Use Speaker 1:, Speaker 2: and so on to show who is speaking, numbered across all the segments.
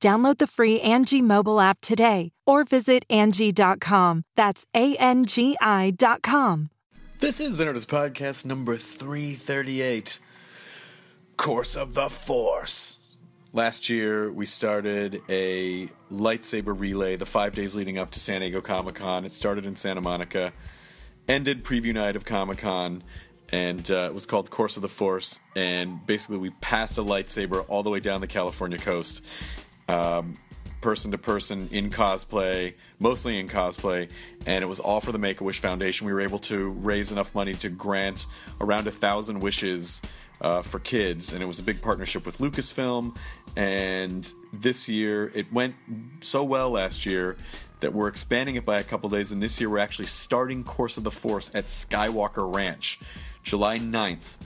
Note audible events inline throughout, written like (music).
Speaker 1: Download the free Angie mobile app today or visit Angie.com. That's A N G I.com.
Speaker 2: This is the Nerdist Podcast number 338 Course of the Force. Last year, we started a lightsaber relay the five days leading up to San Diego Comic Con. It started in Santa Monica, ended preview night of Comic Con, and uh, it was called Course of the Force. And basically, we passed a lightsaber all the way down the California coast. Um, person to person in cosplay, mostly in cosplay, and it was all for the Make a Wish Foundation. We were able to raise enough money to grant around a thousand wishes uh, for kids, and it was a big partnership with Lucasfilm. And this year, it went so well last year that we're expanding it by a couple days, and this year we're actually starting Course of the Force at Skywalker Ranch, July 9th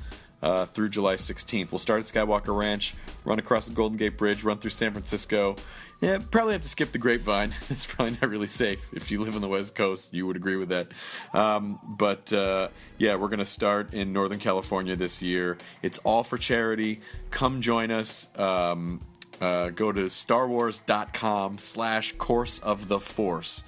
Speaker 2: uh, through July 16th. We'll start at Skywalker Ranch, run across the Golden Gate Bridge, run through San Francisco. Yeah, probably have to skip the Grapevine. (laughs) It's probably not really safe. If you live on the West Coast, you would agree with that. Um, but uh, yeah, we're going to start in Northern California this year. It's all for charity. Come join us. Um, uh, go to starwars.com slash course of the force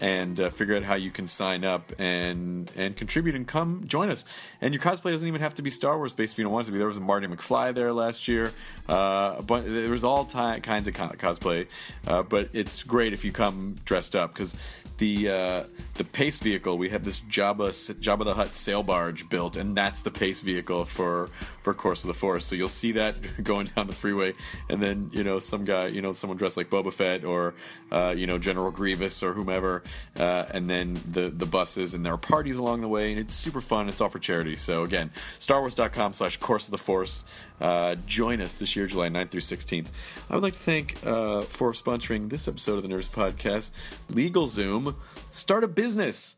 Speaker 2: and uh, figure out how you can sign up and and contribute and come join us. And your cosplay doesn't even have to be Star Wars based if you don't want it to be. There was a Marty McFly there last year. Uh, but there was all ty- kinds of co- cosplay, uh, but it's great if you come dressed up because the uh, the pace vehicle we had this Jabba Jabba the Hutt sail barge built, and that's the pace vehicle for for Course of the Force. So you'll see that (laughs) going down the freeway, and then you know some guy, you know someone dressed like Boba Fett or uh, you know General Grievous or whomever, uh, and then the the buses, and there are parties along the way, and it's super fun. It's all for charity. So again, StarWars.com/slash Course of the Force. Uh, join us this year, July 9th through 16th. I would like to thank uh, for sponsoring this episode of the Nerdist Podcast, LegalZoom. Start a business.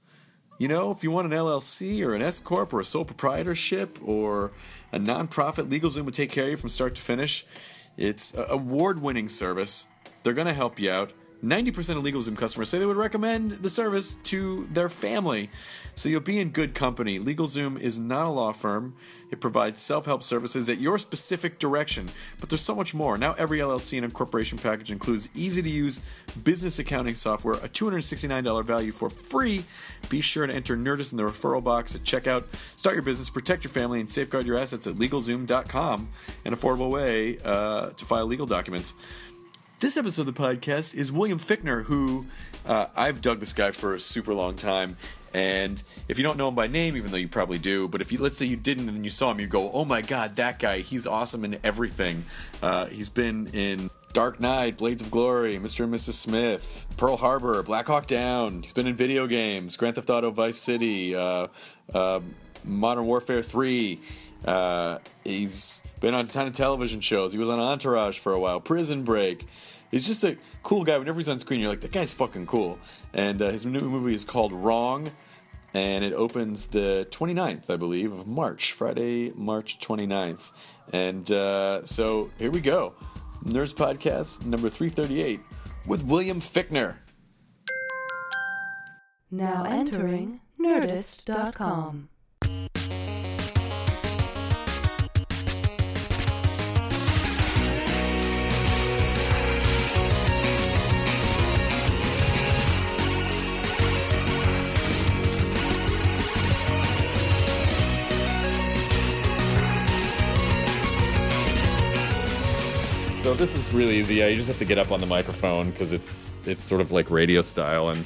Speaker 2: You know, if you want an LLC or an S corp or a sole proprietorship or a nonprofit, LegalZoom will take care of you from start to finish. It's award-winning service. They're going to help you out. 90% of LegalZoom customers say they would recommend the service to their family. So you'll be in good company. LegalZoom is not a law firm. It provides self-help services at your specific direction. But there's so much more. Now every LLC and incorporation package includes easy-to-use business accounting software, a $269 value for free. Be sure to enter Nerdist in the referral box at checkout. Start your business, protect your family, and safeguard your assets at LegalZoom.com, an affordable way uh, to file legal documents. This episode of the podcast is William Fichtner, who uh, I've dug this guy for a super long time. And if you don't know him by name, even though you probably do, but if you let's say you didn't and you saw him, you go, "Oh my God, that guy! He's awesome in everything." Uh, he's been in Dark Knight, Blades of Glory, Mr. and Mrs. Smith, Pearl Harbor, Black Hawk Down. He's been in video games, Grand Theft Auto, Vice City, uh, uh, Modern Warfare Three. Uh, he's been on a ton of television shows. He was on Entourage for a while, Prison Break. He's just a cool guy. Whenever he's on screen, you're like, that guy's fucking cool. And uh, his new movie is called Wrong, and it opens the 29th, I believe, of March, Friday, March 29th. And uh, so here we go Nerdist Podcast number 338 with William Fichtner.
Speaker 3: Now entering Nerdist.com.
Speaker 4: So this is really easy. Yeah, you just have to get up on the microphone because it's it's sort of like radio style, and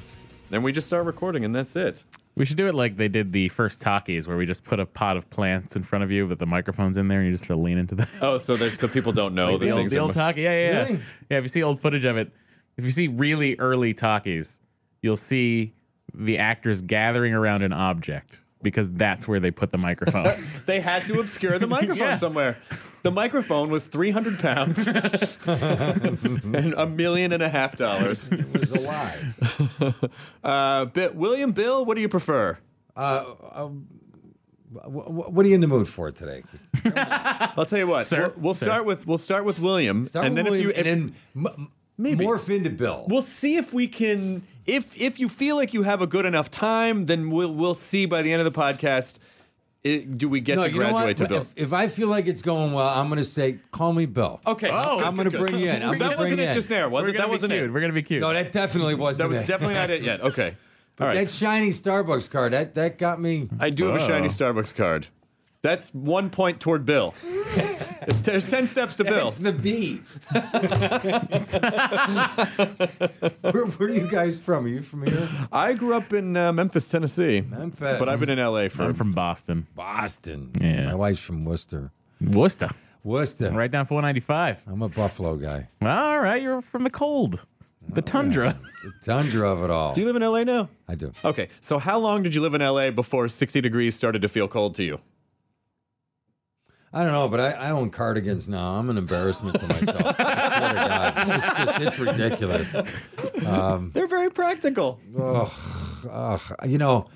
Speaker 2: and we just start recording, and that's it.
Speaker 5: We should do it like they did the first talkies, where we just put a pot of plants in front of you with the microphones in there, and you just sort of lean into the,
Speaker 2: Oh, so there, so people don't know
Speaker 5: like
Speaker 2: that
Speaker 5: the old,
Speaker 2: things
Speaker 5: the old
Speaker 2: much-
Speaker 5: talkie. Yeah, yeah, yeah.
Speaker 6: Really?
Speaker 5: Yeah, if you see old footage of it, if you see really early talkies, you'll see the actors gathering around an object because that's where they put the microphone. (laughs)
Speaker 2: They had to obscure the microphone (laughs)
Speaker 5: Yeah.
Speaker 2: somewhere. The microphone was 300 pounds (laughs) and a million and a half dollars.
Speaker 6: It was a lie. (laughs)
Speaker 2: Uh, Bi- William, Bill, what do you prefer?
Speaker 6: Uh, um, wh- wh- what are you in the mood for today? (laughs)
Speaker 2: I'll tell you what.
Speaker 5: Sir?
Speaker 2: We'll, we'll
Speaker 5: Sir.
Speaker 2: start with we'll start with William,
Speaker 6: Start
Speaker 2: and
Speaker 6: with
Speaker 2: then if you if,
Speaker 6: and then m-
Speaker 2: Maybe.
Speaker 6: morph into Bill.
Speaker 2: we'll see if we can if if you feel like you have a good enough time, then we'll we'll see by the end of the podcast. It, do we get
Speaker 6: no,
Speaker 2: to graduate
Speaker 6: what?
Speaker 2: to Bill?
Speaker 6: If, if I feel like it's going well, I'm going to say, call me Bill.
Speaker 2: okay.
Speaker 5: Oh,
Speaker 6: I'm going to bring you in. I'm
Speaker 2: That
Speaker 6: bring
Speaker 2: wasn't
Speaker 6: you
Speaker 2: it
Speaker 6: in.
Speaker 2: just there, was
Speaker 5: We're
Speaker 2: it? That wasn't
Speaker 5: cute.
Speaker 2: it.
Speaker 5: We're gonna be cute.
Speaker 6: No, that definitely wasn't it.
Speaker 2: That was
Speaker 6: it.
Speaker 2: definitely not it yet. (laughs) Okay. All right.
Speaker 6: That shiny Starbucks card, that, that got me.
Speaker 2: I do have a shiny Starbucks card. That's one point toward Bill. (laughs) it's there's ten steps to Bill.
Speaker 6: It's the B. (laughs) where, where are you guys from? Are you from here?
Speaker 2: I grew up in uh, Memphis, Tennessee,
Speaker 6: Memphis.
Speaker 2: but I've been in LA for.
Speaker 5: I'm from Boston,
Speaker 6: Boston.
Speaker 5: Yeah.
Speaker 6: My wife's from Worcester.
Speaker 5: Worcester,
Speaker 6: Worcester.
Speaker 5: right down 495.
Speaker 6: I'm a Buffalo guy.
Speaker 5: All right, you're from the cold, the tundra.
Speaker 6: The tundra of it all.
Speaker 2: do you live in LA now?
Speaker 6: I do.
Speaker 2: Okay, so how long did you live in LA before 60 degrees started to feel cold to you?
Speaker 6: I don't know, but I, I own cardigans now. I'm an embarrassment to myself. I swear to God. It's, just, it's ridiculous.
Speaker 2: Um, They're very practical.
Speaker 6: Ugh, ugh. You know,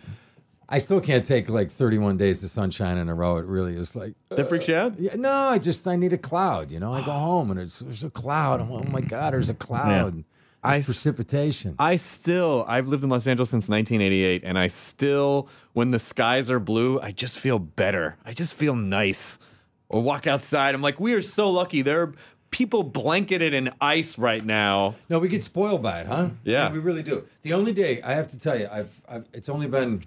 Speaker 6: I still can't take like 31 days of sunshine in a row. It really is like.
Speaker 2: That freaks you out?
Speaker 6: Yeah, no, I just I need a cloud. You know, I go (gasps) home and it's there's a cloud. I'm, oh my God, there's a cloud. There's
Speaker 2: I s-
Speaker 6: precipitation.
Speaker 2: I still, I've lived in Los Angeles since 1988, and I still, when the skies are blue, I just feel better. I just feel nice. Or walk outside, I'm like, we are so lucky. There are people blanketed in ice right now.
Speaker 6: no, we get spoiled by it, huh?
Speaker 2: Yeah.
Speaker 6: we really do. The only day I have to tell you, I've, I've it's only been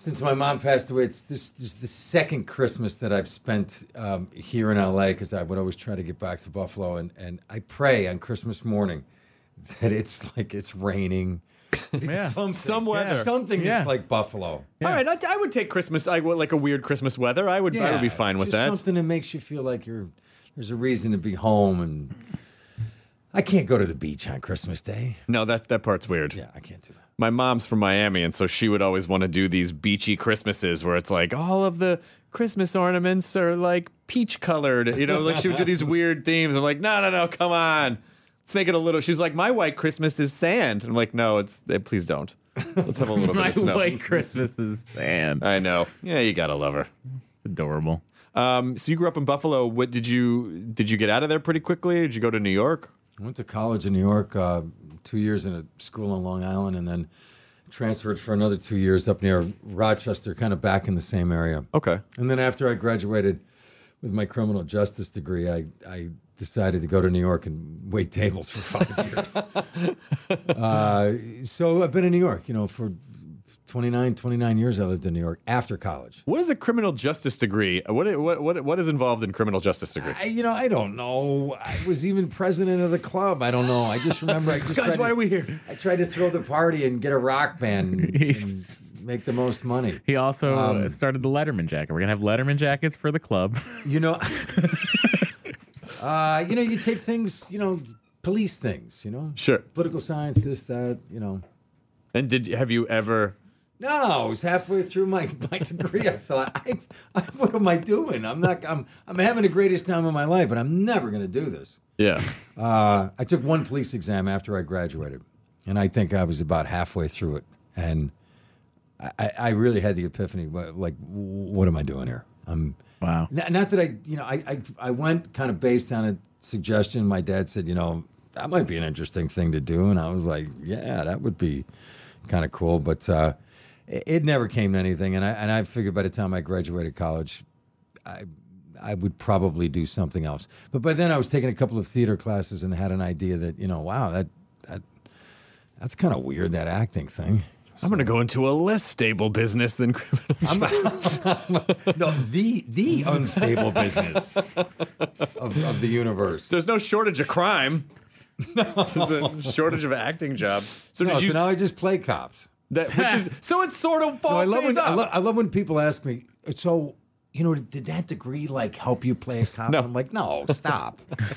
Speaker 6: since my mom passed away. It's this, this is the second Christmas that I've spent um, here in LA because I would always try to get back to Buffalo, and and I pray on Christmas morning (laughs) that it's like it's raining. (laughs)
Speaker 5: Yeah.
Speaker 6: something,
Speaker 2: Some weather.
Speaker 6: something
Speaker 5: Yeah.
Speaker 6: that's like Buffalo.
Speaker 2: All right, I, I would take Christmas, I would like a weird Christmas weather. I would, I would be fine with that.
Speaker 6: Something that makes you feel like you're there's a reason to be home, and I can't go to the beach on Christmas Day.
Speaker 2: No, that, that part's weird.
Speaker 6: Yeah, I can't do that.
Speaker 2: my mom's from Miami, and so she would always want to do these beachy Christmases where it's like all of the Christmas ornaments are like peach colored. You know, like she would do these (laughs) weird themes. I'm like, no, no, no, come on. Let's make it a little. She's like, my white Christmas is sand. I'm like, no, it's eh, please don't. Let's have a little bit of (laughs) snow.
Speaker 5: My white Christmas is sand.
Speaker 2: I know. Yeah, you gotta love her.
Speaker 5: Adorable.
Speaker 2: Um, so you grew up in Buffalo. What did you did you get out of there pretty quickly? Did you go to New York?
Speaker 6: I went to college in New York, uh, two years in a school on Long Island, and then transferred for another two years up near Rochester, kind of back in the same area.
Speaker 2: Okay.
Speaker 6: And then after I graduated with my criminal justice degree, I, I decided to go to New York and wait tables for five (laughs) years. uh, so I've been in New York, you know, for 29, 29 years I lived in New York after college.
Speaker 2: What is a criminal justice degree? What what what, what is involved in criminal justice degree?
Speaker 6: I, you know, I don't know. I was even president of the club. I don't know. I just remember I (laughs) just
Speaker 2: Guys, why
Speaker 6: to-
Speaker 2: are we here?
Speaker 6: I tried to throw the party and get a rock band (laughs) and, and make the most money.
Speaker 5: He also
Speaker 6: Um,
Speaker 5: uh, started the Letterman jacket. We're gonna have Letterman jackets for the club.
Speaker 6: You know, uh, you know, you take things, you know, police things, you know,
Speaker 2: Sure.
Speaker 6: political science, this, that, you know.
Speaker 2: And did have you ever?
Speaker 6: No, I was halfway through my, my degree. I thought, I, I, what am I doing? I'm not. I'm I'm having the greatest time of my life, but I'm never going to do this.
Speaker 2: Yeah.
Speaker 6: Uh, I took one police exam after I graduated, and I think I was about halfway through it, and I, I- really had the epiphany. wha- Like, what am I doing here? I'm
Speaker 5: Wow.
Speaker 6: not, not that I, you know, I, I I went kind of based on a suggestion. My dad said, you know, that might be an interesting thing to do, and I was like, yeah, that would be kind of cool, but uh, it, it never came to anything. And I and I figured by the time I graduated college, I I would probably do something else. But by then I was taking a couple of theater classes and had an idea that you know, wow, that that that's kind of weird that acting thing.
Speaker 2: I'm going to go into a less stable business than criminal. (laughs)
Speaker 6: no, the the unstable business of, of the universe.
Speaker 2: There's no shortage of crime. This is a shortage of acting jobs. So
Speaker 6: No,
Speaker 2: did you?
Speaker 6: so now I just play cops.
Speaker 2: that, which is (laughs) so it's sort of
Speaker 6: No, I love when I, lo- I love when people ask me. So, you know, did that degree like help you play a cop?
Speaker 2: No.
Speaker 6: I'm like, no, stop. (laughs)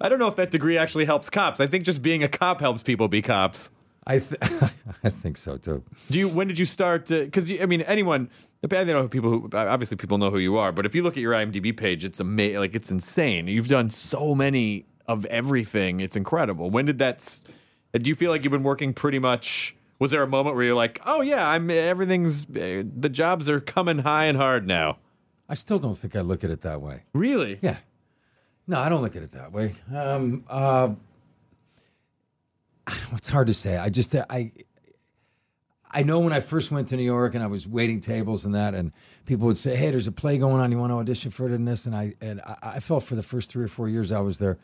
Speaker 2: I don't know if that degree actually helps cops. I think just being a cop helps people be cops.
Speaker 6: I th- (laughs) I think so too.
Speaker 2: Do you? When did you start? Because I mean, anyone. I know people who obviously people know who you are, but if you look at your IMDb page, it's amazing. Like it's insane. You've done so many of everything. It's incredible. When did that? Do you feel like you've been working pretty much? Was there a moment where you're like, oh yeah, I'm everything's uh, the jobs are coming high and hard now?
Speaker 6: I still don't think I look at it that way.
Speaker 2: Really?
Speaker 6: Yeah. No, I don't look at it that way. Um, uh, I don't know, it's hard to say. I just uh, I I know when I first went to New York and I was waiting tables and that, and people would say, "Hey, there's a play going on. You want to audition for it and this?" And I and I, I felt for the first three or four years I was there,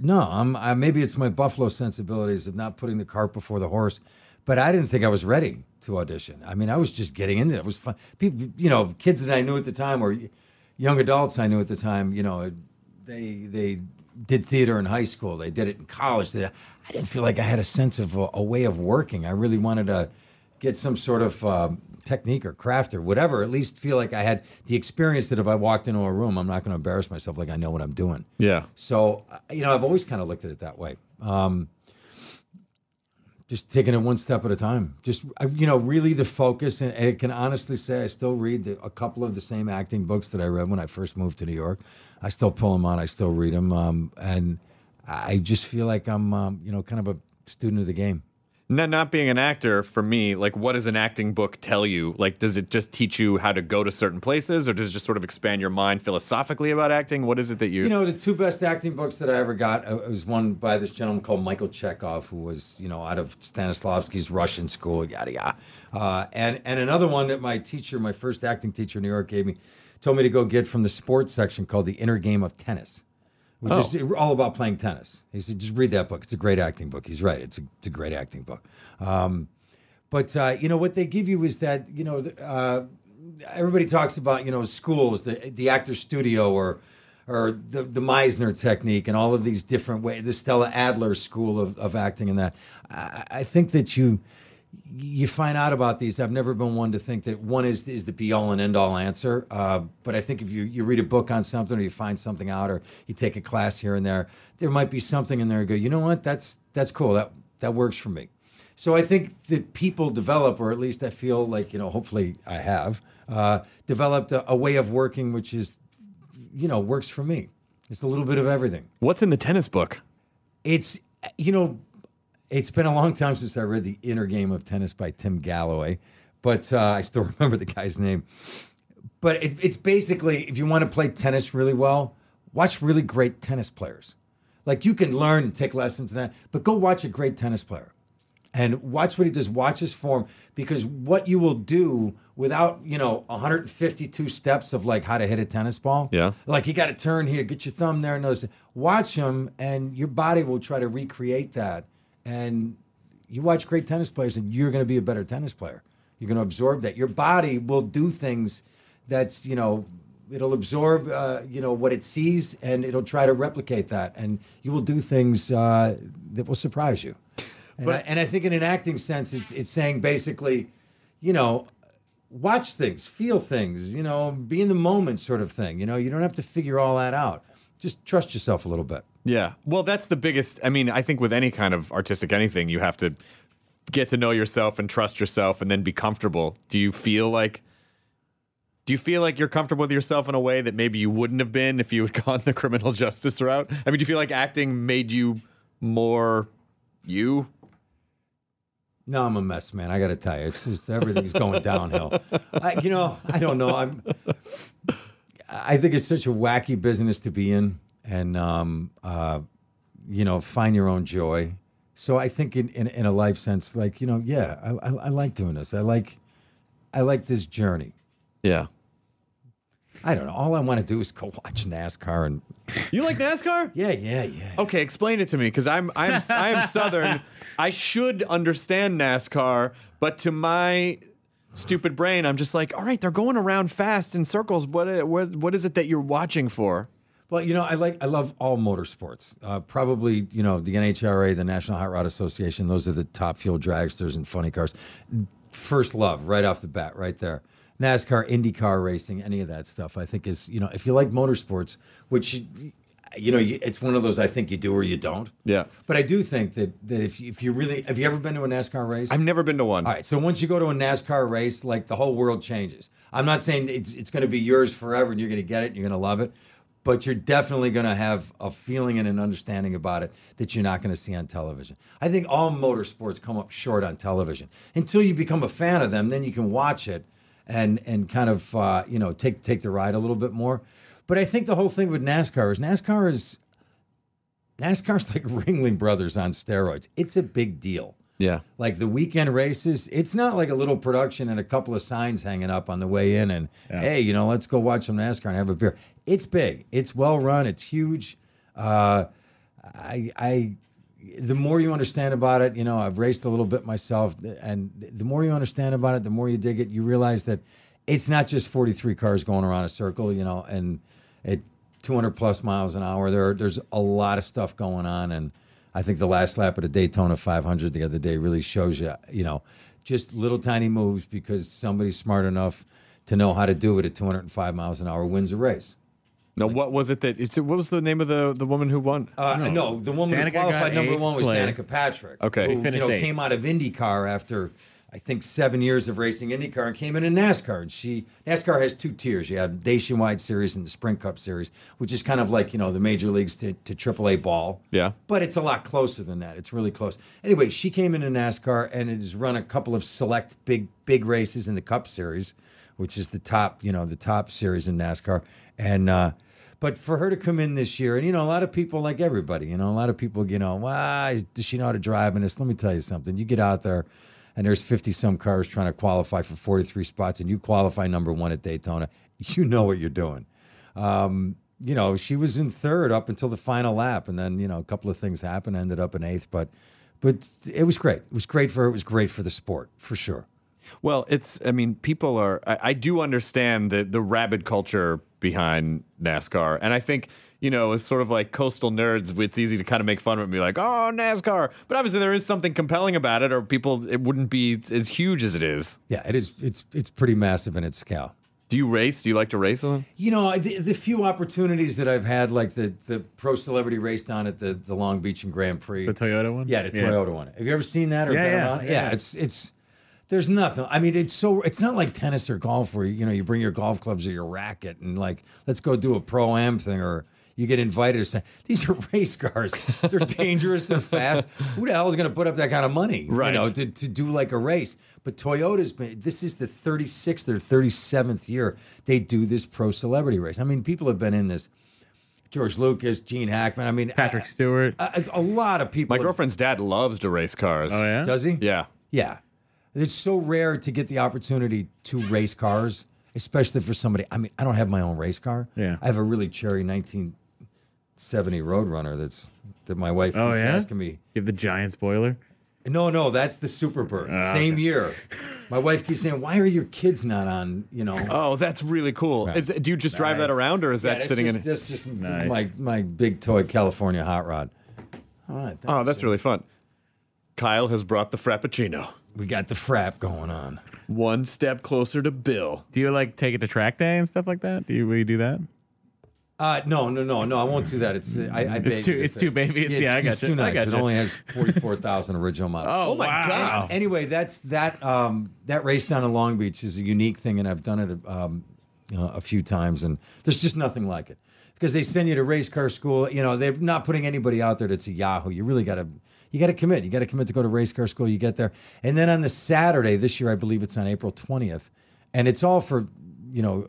Speaker 6: no, I'm I, maybe it's my Buffalo sensibilities of not putting the cart before the horse, but I didn't think I was ready to audition. I mean, I was just getting into it. It was fun. People, you know, kids that I knew at the time or young adults I knew at the time, you know, they they did theater in high school. They did it in college. They, I didn't feel like I had a sense of a, a way of working. I really wanted to get some sort of um, technique or craft or whatever. At least feel like I had the experience that if I walked into a room, I'm not going to embarrass myself. Like I know what I'm doing.
Speaker 2: Yeah.
Speaker 6: So you know, I've always kind of looked at it that way. Um, just taking it one step at a time. Just you know, really the focus. And, and I can honestly say, I still read the, a couple of the same acting books that I read when I first moved to New York. I still pull them on. I still read them, um, and I just feel like I'm, um, you know, kind of a student of the game.
Speaker 2: Not not being an actor for me, like what does an acting book tell you? Like does it just teach you how to go to certain places or does it just sort of expand your mind philosophically about acting? What is it that you
Speaker 6: You know, the two best acting books that I ever got uh, was one by this gentleman called Michael Chekhov, who was, you know, out of Stanislavski's Russian school, yada yada. Uh, and and another one that my teacher, my first acting teacher in New York, gave me, told me to go get from the sports section called The Inner Game of Tennis, which is all about playing tennis. He said, just read that book. It's a great acting book. He's right. It's a, it's a great acting book. Um, but uh, you know what they give you is that you know uh, everybody talks about you know schools, the the actor studio, or or the the Meisner technique, and all of these different ways. The Stella Adler school of, of acting, and that I, I think that you you find out about these. I've never been one to think that one is is the be all and end all answer. Uh, but I think if you you read a book on something, or you find something out, or you take a class here and there, there might be something in there. You go, you know what? That's that's cool. That that works for me. So I think that people develop, or at least I feel like you know, hopefully I have uh, developed a, a way of working which is, you know, works for me. It's a little bit of everything.
Speaker 2: What's in the tennis book?
Speaker 6: It's you know, it's been a long time since I read the Inner Game of Tennis by Tim Gallwey, but uh, I still (laughs) remember the guy's name. But it, it's basically if you want to play tennis really well, watch really great tennis players. Like you can learn and take lessons in that, but go watch a great tennis player and watch what he does. Watch his form because what you will do without you know 152 steps of like how to hit a tennis ball.
Speaker 2: Yeah.
Speaker 6: like you got to turn here, get your thumb there, and those. Watch him, and your body will try to recreate that. And you watch great tennis players, and you're going to be a better tennis player. You're going to absorb that. Your body will do things that's you know it'll absorb uh, you know what it sees and it'll try to replicate that and you will do things uh, that will surprise you and, I, and I think in an acting sense it's it's saying basically you know watch things feel things you know be in the moment sort of thing you know you don't have to figure all that out just trust yourself a little bit
Speaker 2: Yeah. Well, that's the biggest. I mean, I think with any kind of artistic anything, you have to get to know yourself and trust yourself and then be comfortable. Do you feel like. Do you feel like you're comfortable with yourself in a way that maybe you wouldn't have been if you had (laughs) gone the criminal justice route? I mean, do you feel like acting made you more you?
Speaker 6: No, I'm a mess, man. I got to tell you, it's just everything's going downhill. (laughs) I, you know, I don't know. I'm. I think it's such a wacky business to be in, and um, uh, you know, find your own joy. So I think, in, in in a life sense, like you know, yeah, I, I, I like doing this. I like, I like this journey.
Speaker 2: Yeah.
Speaker 6: I don't know. All I want to do is go watch NASCAR and
Speaker 2: You like NASCAR?
Speaker 6: yeah, yeah, yeah.
Speaker 2: Okay, explain it to me because I'm I'm I am Southern. (laughs) I should understand NASCAR, but to my stupid brain, I'm just like, all right, they're going around fast in circles. What what what is it that you're watching for?
Speaker 6: Well, you know, I like I love all motorsports. Uh, probably, you know, the NHRA, the National Hot Rod Association. Those are the top fuel dragsters and funny cars. First love, right off the bat, right there. NASCAR, IndyCar racing, any of that stuff. I think is you know, if you like motorsports, which you, know, it's one of those I think you do or you don't.
Speaker 2: Yeah.
Speaker 6: But I do think that that if you, if you really have you ever been to a NASCAR race?
Speaker 2: I've never been to one.
Speaker 6: All right, so once you go to a NASCAR race, like the whole world changes. I'm not saying it's it's going to be yours forever and you're going to get it and you're going to love it, but you're definitely going to have a feeling and an understanding about it that you're not going to see on television. I think all motorsports come up short on television. Until you become a fan of them, then you can watch it and and kind of uh, you know take take the ride a little bit more. But I think the whole thing with NASCAR is NASCAR is NASCAR's (laughs) like Ringling Brothers on steroids. It's a big deal.
Speaker 2: Yeah.
Speaker 6: Like the weekend races, it's not like a little production and a couple of signs hanging up on the way in and
Speaker 5: Yeah.
Speaker 6: hey, you know, let's go watch some NASCAR and have a beer. It's big. It's well run. It's huge. Uh, I, I, the more you understand about it, you know, I've raced a little bit myself, and the more you understand about it, the more you dig it. You realize that it's not just 43 cars going around a circle, you know, and at 200 plus miles an hour, there there's a lot of stuff going on, and I think the last lap of the Daytona 500 the other day really shows you, you know, just little tiny moves because somebody's smart enough to know how to do it at 205 miles an hour wins a race.
Speaker 2: No, what was it that? It's, what was the name of the the woman who won?
Speaker 6: Uh, no. the woman who
Speaker 5: Danica got
Speaker 6: qualified number one was
Speaker 5: place.
Speaker 6: Danica Patrick.
Speaker 2: Okay.
Speaker 6: who, you know,
Speaker 5: eighth.
Speaker 6: came out of IndyCar after I think seven years of racing IndyCar and came into NASCAR. And she NASCAR has two tiers. You have Nationwide Series and the Sprint Cup Series, which is kind of like you know the major leagues to, to AAA ball.
Speaker 2: Yeah.
Speaker 6: but it's a lot closer than that. It's really close. Anyway, she came in into NASCAR and it has run a couple of select big big races in the Cup Series, which is the top you know the top series in NASCAR. And uh, but for her to come in this year, and you know a lot of people like everybody, you know a lot of people, you know, why does she know how to drive? in this, let me tell you something. You get out there. And there's 50 some cars trying to qualify for 43 spots, and you qualify number one at Daytona. (laughs) You know what you're doing um, you know, she was in third up until the final lap, and then you know a couple of things happened, ended up in eighth, but but it was great. It was great for her. It was great for the sport for sure.
Speaker 2: Well, it's. I mean, people are. I, I do understand the the rabid culture behind NASCAR, and I think you know, it's sort of like coastal nerds. It's easy to kind of make fun of it and be like, "Oh, NASCAR," but obviously there is something compelling about it, or people it wouldn't be as huge as it is.
Speaker 6: Yeah, it is. It's it's pretty massive in its scale.
Speaker 2: Do you race? Do you like to race on?
Speaker 6: You know, the, the few opportunities that I've had, like the the pro celebrity race down at the the Long Beach and Grand Prix,
Speaker 5: The Toyota one?
Speaker 6: Yeah, the
Speaker 5: Yeah.
Speaker 6: Toyota one. Have you ever seen that or
Speaker 5: Yeah,
Speaker 6: been
Speaker 5: yeah,
Speaker 6: around? it?
Speaker 5: yeah.
Speaker 6: it's it's there's nothing. I mean, it's so it's not like tennis or golf where you know you bring your golf clubs or your racket and like let's go do a pro am thing or you get invited to say these are (laughs) race cars. They're dangerous. They're fast. Who the hell is going to put up that kind of money?
Speaker 2: Right.
Speaker 6: You know, to, to do like a race. But Toyota's been. This is the 36th or 37th year they do this pro celebrity race. I mean, people have been in this. George Lucas, Gene Hackman. I mean,
Speaker 5: Patrick Stewart.
Speaker 6: a, a lot of people.
Speaker 2: My
Speaker 6: have-
Speaker 2: girlfriend's dad loves to race cars.
Speaker 5: oh yeah.
Speaker 6: does he?
Speaker 2: Yeah.
Speaker 6: Yeah. It's so rare to get the opportunity to race cars, especially for somebody. I mean, I don't have my own race car.
Speaker 5: Yeah.
Speaker 6: I have a really cherry 1970 Roadrunner that's that my wife
Speaker 5: Oh,
Speaker 6: keeps
Speaker 5: yeah?
Speaker 6: asking me.
Speaker 5: You have the giant spoiler.
Speaker 6: No, no, that's the Superbird.
Speaker 5: Ah,
Speaker 6: Same
Speaker 5: okay.
Speaker 6: year. My wife keeps saying, "Why are your kids not on?" You know.
Speaker 2: Oh, that's really cool.
Speaker 6: Right.
Speaker 2: Is, do you just drive that around, or is
Speaker 6: Yeah,
Speaker 2: that
Speaker 6: that's
Speaker 2: sitting
Speaker 6: just,
Speaker 2: in?
Speaker 6: That's just
Speaker 5: Nice.
Speaker 6: my my big toy California hot rod. All right.
Speaker 2: Oh, that's really fun. Kyle has brought the Frappuccino.
Speaker 6: We got the frap going on.
Speaker 2: One step closer to Bill.
Speaker 5: Do you like take it to track day and stuff like that? Do you will you do that?
Speaker 6: Uh, no, no, no, no. I won't do that. It's I, I
Speaker 5: It's too- it's too baby. It's- yeah, I
Speaker 6: it's
Speaker 5: gotcha.
Speaker 6: too
Speaker 5: I
Speaker 6: nice. It only has (laughs) forty four thousand original miles.
Speaker 5: Oh,
Speaker 2: my
Speaker 5: wow.
Speaker 2: God.
Speaker 6: Anyway, that's that. Um, that race down in Long Beach is a unique thing, and I've done it um, you know, a few times, and there's just nothing like it because they send you to race car school. You know, they're not putting anybody out there that's a Yahoo. You really got to. You got to commit. You got to commit to go to race car school. You get there, and then on the Saturday this year, I believe it's on April twentieth, and it's all for you know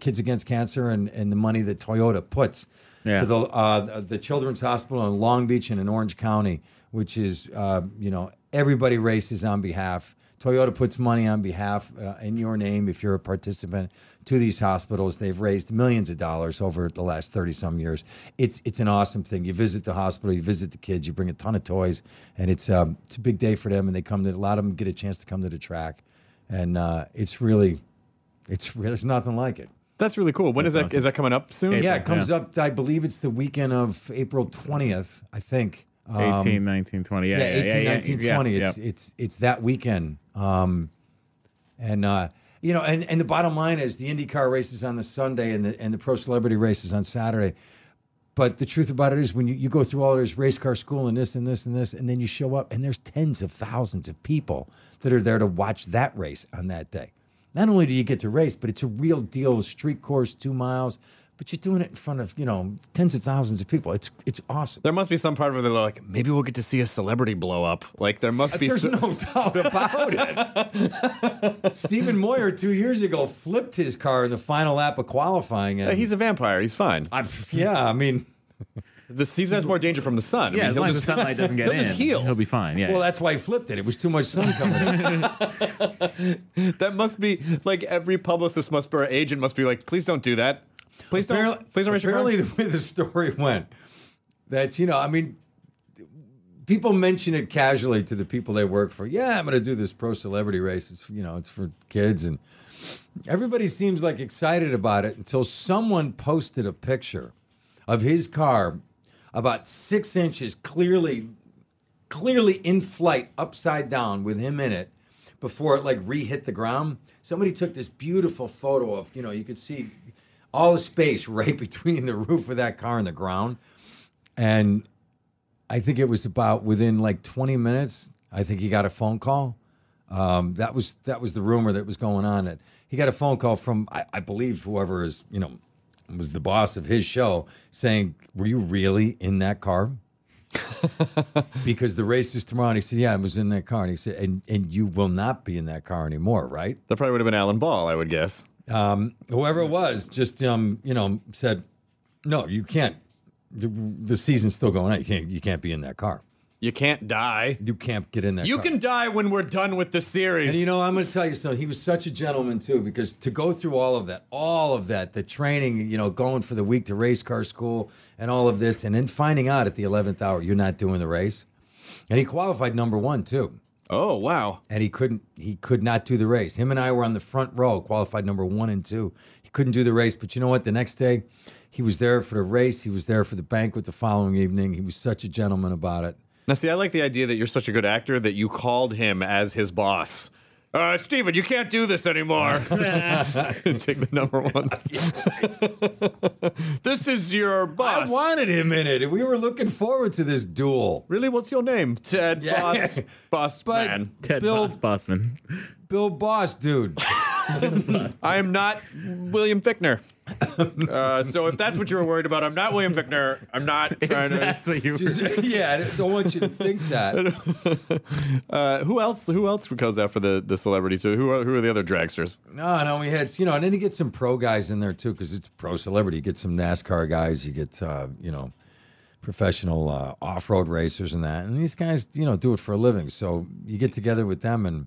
Speaker 6: Kids Against Cancer and, and the money that Toyota puts
Speaker 5: Yeah.
Speaker 6: to the uh, the Children's Hospital in Long Beach and in Orange County, which is uh, you know everybody races on behalf. Toyota puts money on behalf uh, in your name if you're a participant to these hospitals. They've raised millions of dollars over the last thirty some years. It's it's an awesome thing. You visit the hospital, you visit the kids, you bring a ton of toys, and it's um, it's a big day for them. And they come to a lot of them get a chance to come to the track, and uh, it's really it's there's nothing like it.
Speaker 2: That's really cool. When is
Speaker 5: That's
Speaker 2: that?
Speaker 5: awesome.
Speaker 2: Is that coming up soon?
Speaker 5: April.
Speaker 6: yeah, it comes
Speaker 5: yeah.
Speaker 6: up. I believe it's the weekend of April twentieth. I think. Um,
Speaker 5: 18, 19, 20. Yeah,
Speaker 6: yeah,
Speaker 5: yeah,
Speaker 6: 18,
Speaker 5: yeah, yeah,
Speaker 6: 19,
Speaker 5: yeah,
Speaker 6: 20.
Speaker 5: yeah.
Speaker 6: It's it's it's that weekend. Um, and uh, you know, and, and the bottom line is the IndyCar races on the Sunday and the and the pro celebrity races on Saturday. But the truth about it is, when you, you go through all this race car school and this and this and this, and then you show up, and there's tens of thousands of people that are there to watch that race on that day. Not only do you get to race, but it's a real deal street course, two miles. But you're doing it in front of you know tens of thousands of people. It's it's awesome.
Speaker 2: There must be some part of it they're like, maybe we'll get to see a celebrity blow up. Like there must uh, be.
Speaker 6: There's
Speaker 2: so-
Speaker 6: no (laughs) doubt about it. (laughs) Stephen Moyer two years ago flipped his car in the final lap of qualifying, and
Speaker 2: Yeah, he's a vampire. He's fine.
Speaker 6: I, yeah, I mean,
Speaker 2: This, season has more danger from the sun. I
Speaker 5: Yeah,
Speaker 2: mean,
Speaker 5: as
Speaker 2: he'll
Speaker 5: long as the
Speaker 2: just-
Speaker 5: sunlight doesn't (laughs) get
Speaker 2: he'll
Speaker 5: in,
Speaker 2: just heal.
Speaker 5: he'll be fine. Yeah.
Speaker 6: well, that's why he flipped it. It was too much sun coming in. (laughs)
Speaker 2: that must be like every publicist must be or agent must be like, please don't do that. Please don't.
Speaker 6: apparently,
Speaker 2: please don't race your
Speaker 6: apparently the way the story went, that's you know, I mean, people mention it casually to the people they work for. Yeah, I'm going to do this pro celebrity race. It's you know, it's for kids, and everybody seems like excited about it until someone posted a picture of his car about six inches clearly, clearly in flight, upside down with him in it before it like re-hit the ground. Somebody took this beautiful photo of, you know, you could see all the space (laughs) right between the roof of that car and the ground. And I think it was about within like 20 minutes. I think he got a phone call. Um, that was that was the rumor that was going on. That he got a phone call from I, I believe whoever is you know was the boss of his show saying, "Were you really in that car?" (laughs) because the race is tomorrow. And he said, "Yeah, I was in that car." And he said, "And and you will not be in that car anymore, right?"
Speaker 2: that probably would have been Alan Ball, I would guess.
Speaker 6: um, whoever it was just um, you know said, "No, you can't. The, the season's still going on. You can't. You can't be in that car.
Speaker 2: You can't die.
Speaker 6: You can't get in that.
Speaker 2: You
Speaker 6: car.
Speaker 2: can die when we're done with the series.
Speaker 6: And you know, I'm going to tell you something. He was such a gentleman too, because to go through all of that, all of that, the training, you know, going for the week to race car school and all of this, and then finding out at the 11th hour you're not doing the race, and he qualified number one too.
Speaker 2: oh wow.
Speaker 6: and he couldn't he could not do the race him and i were on the front row qualified number one and two he couldn't do the race but you know what the next day he was there for the race he was there for the banquet the following evening he was such a gentleman about it
Speaker 2: Now, see, I like the idea that you're such a good actor that you called him as his boss. Uh, Stephen, you can't do this anymore. (laughs) (laughs) Take the number one. (laughs) this is your boss.
Speaker 6: i wanted him in it we were looking forward to this duel
Speaker 2: Really? What's your name? Ted
Speaker 6: Yeah.
Speaker 2: Boss. Boss
Speaker 6: But-
Speaker 2: Man.
Speaker 5: Ted
Speaker 6: Bill-
Speaker 5: Boss Bossman.
Speaker 6: bill boss dude
Speaker 2: I am not William Fichtner. Uh, so if that's what you were worried about, I'm not William Fichtner. I'm not trying to.
Speaker 5: That's what you were.
Speaker 6: Just- (laughs) yeah i don't want you to think that (laughs)
Speaker 2: Uh, who else? Who else goes out for the, the celebrity too? Who are who are the other dragsters?
Speaker 6: No, no, we had you know, and then you get some pro guys in there too because it's pro celebrity. You get some NASCAR guys, you get uh, you know, professional uh, off-road racers and that, and these guys you know do it for a living. So you get together with them and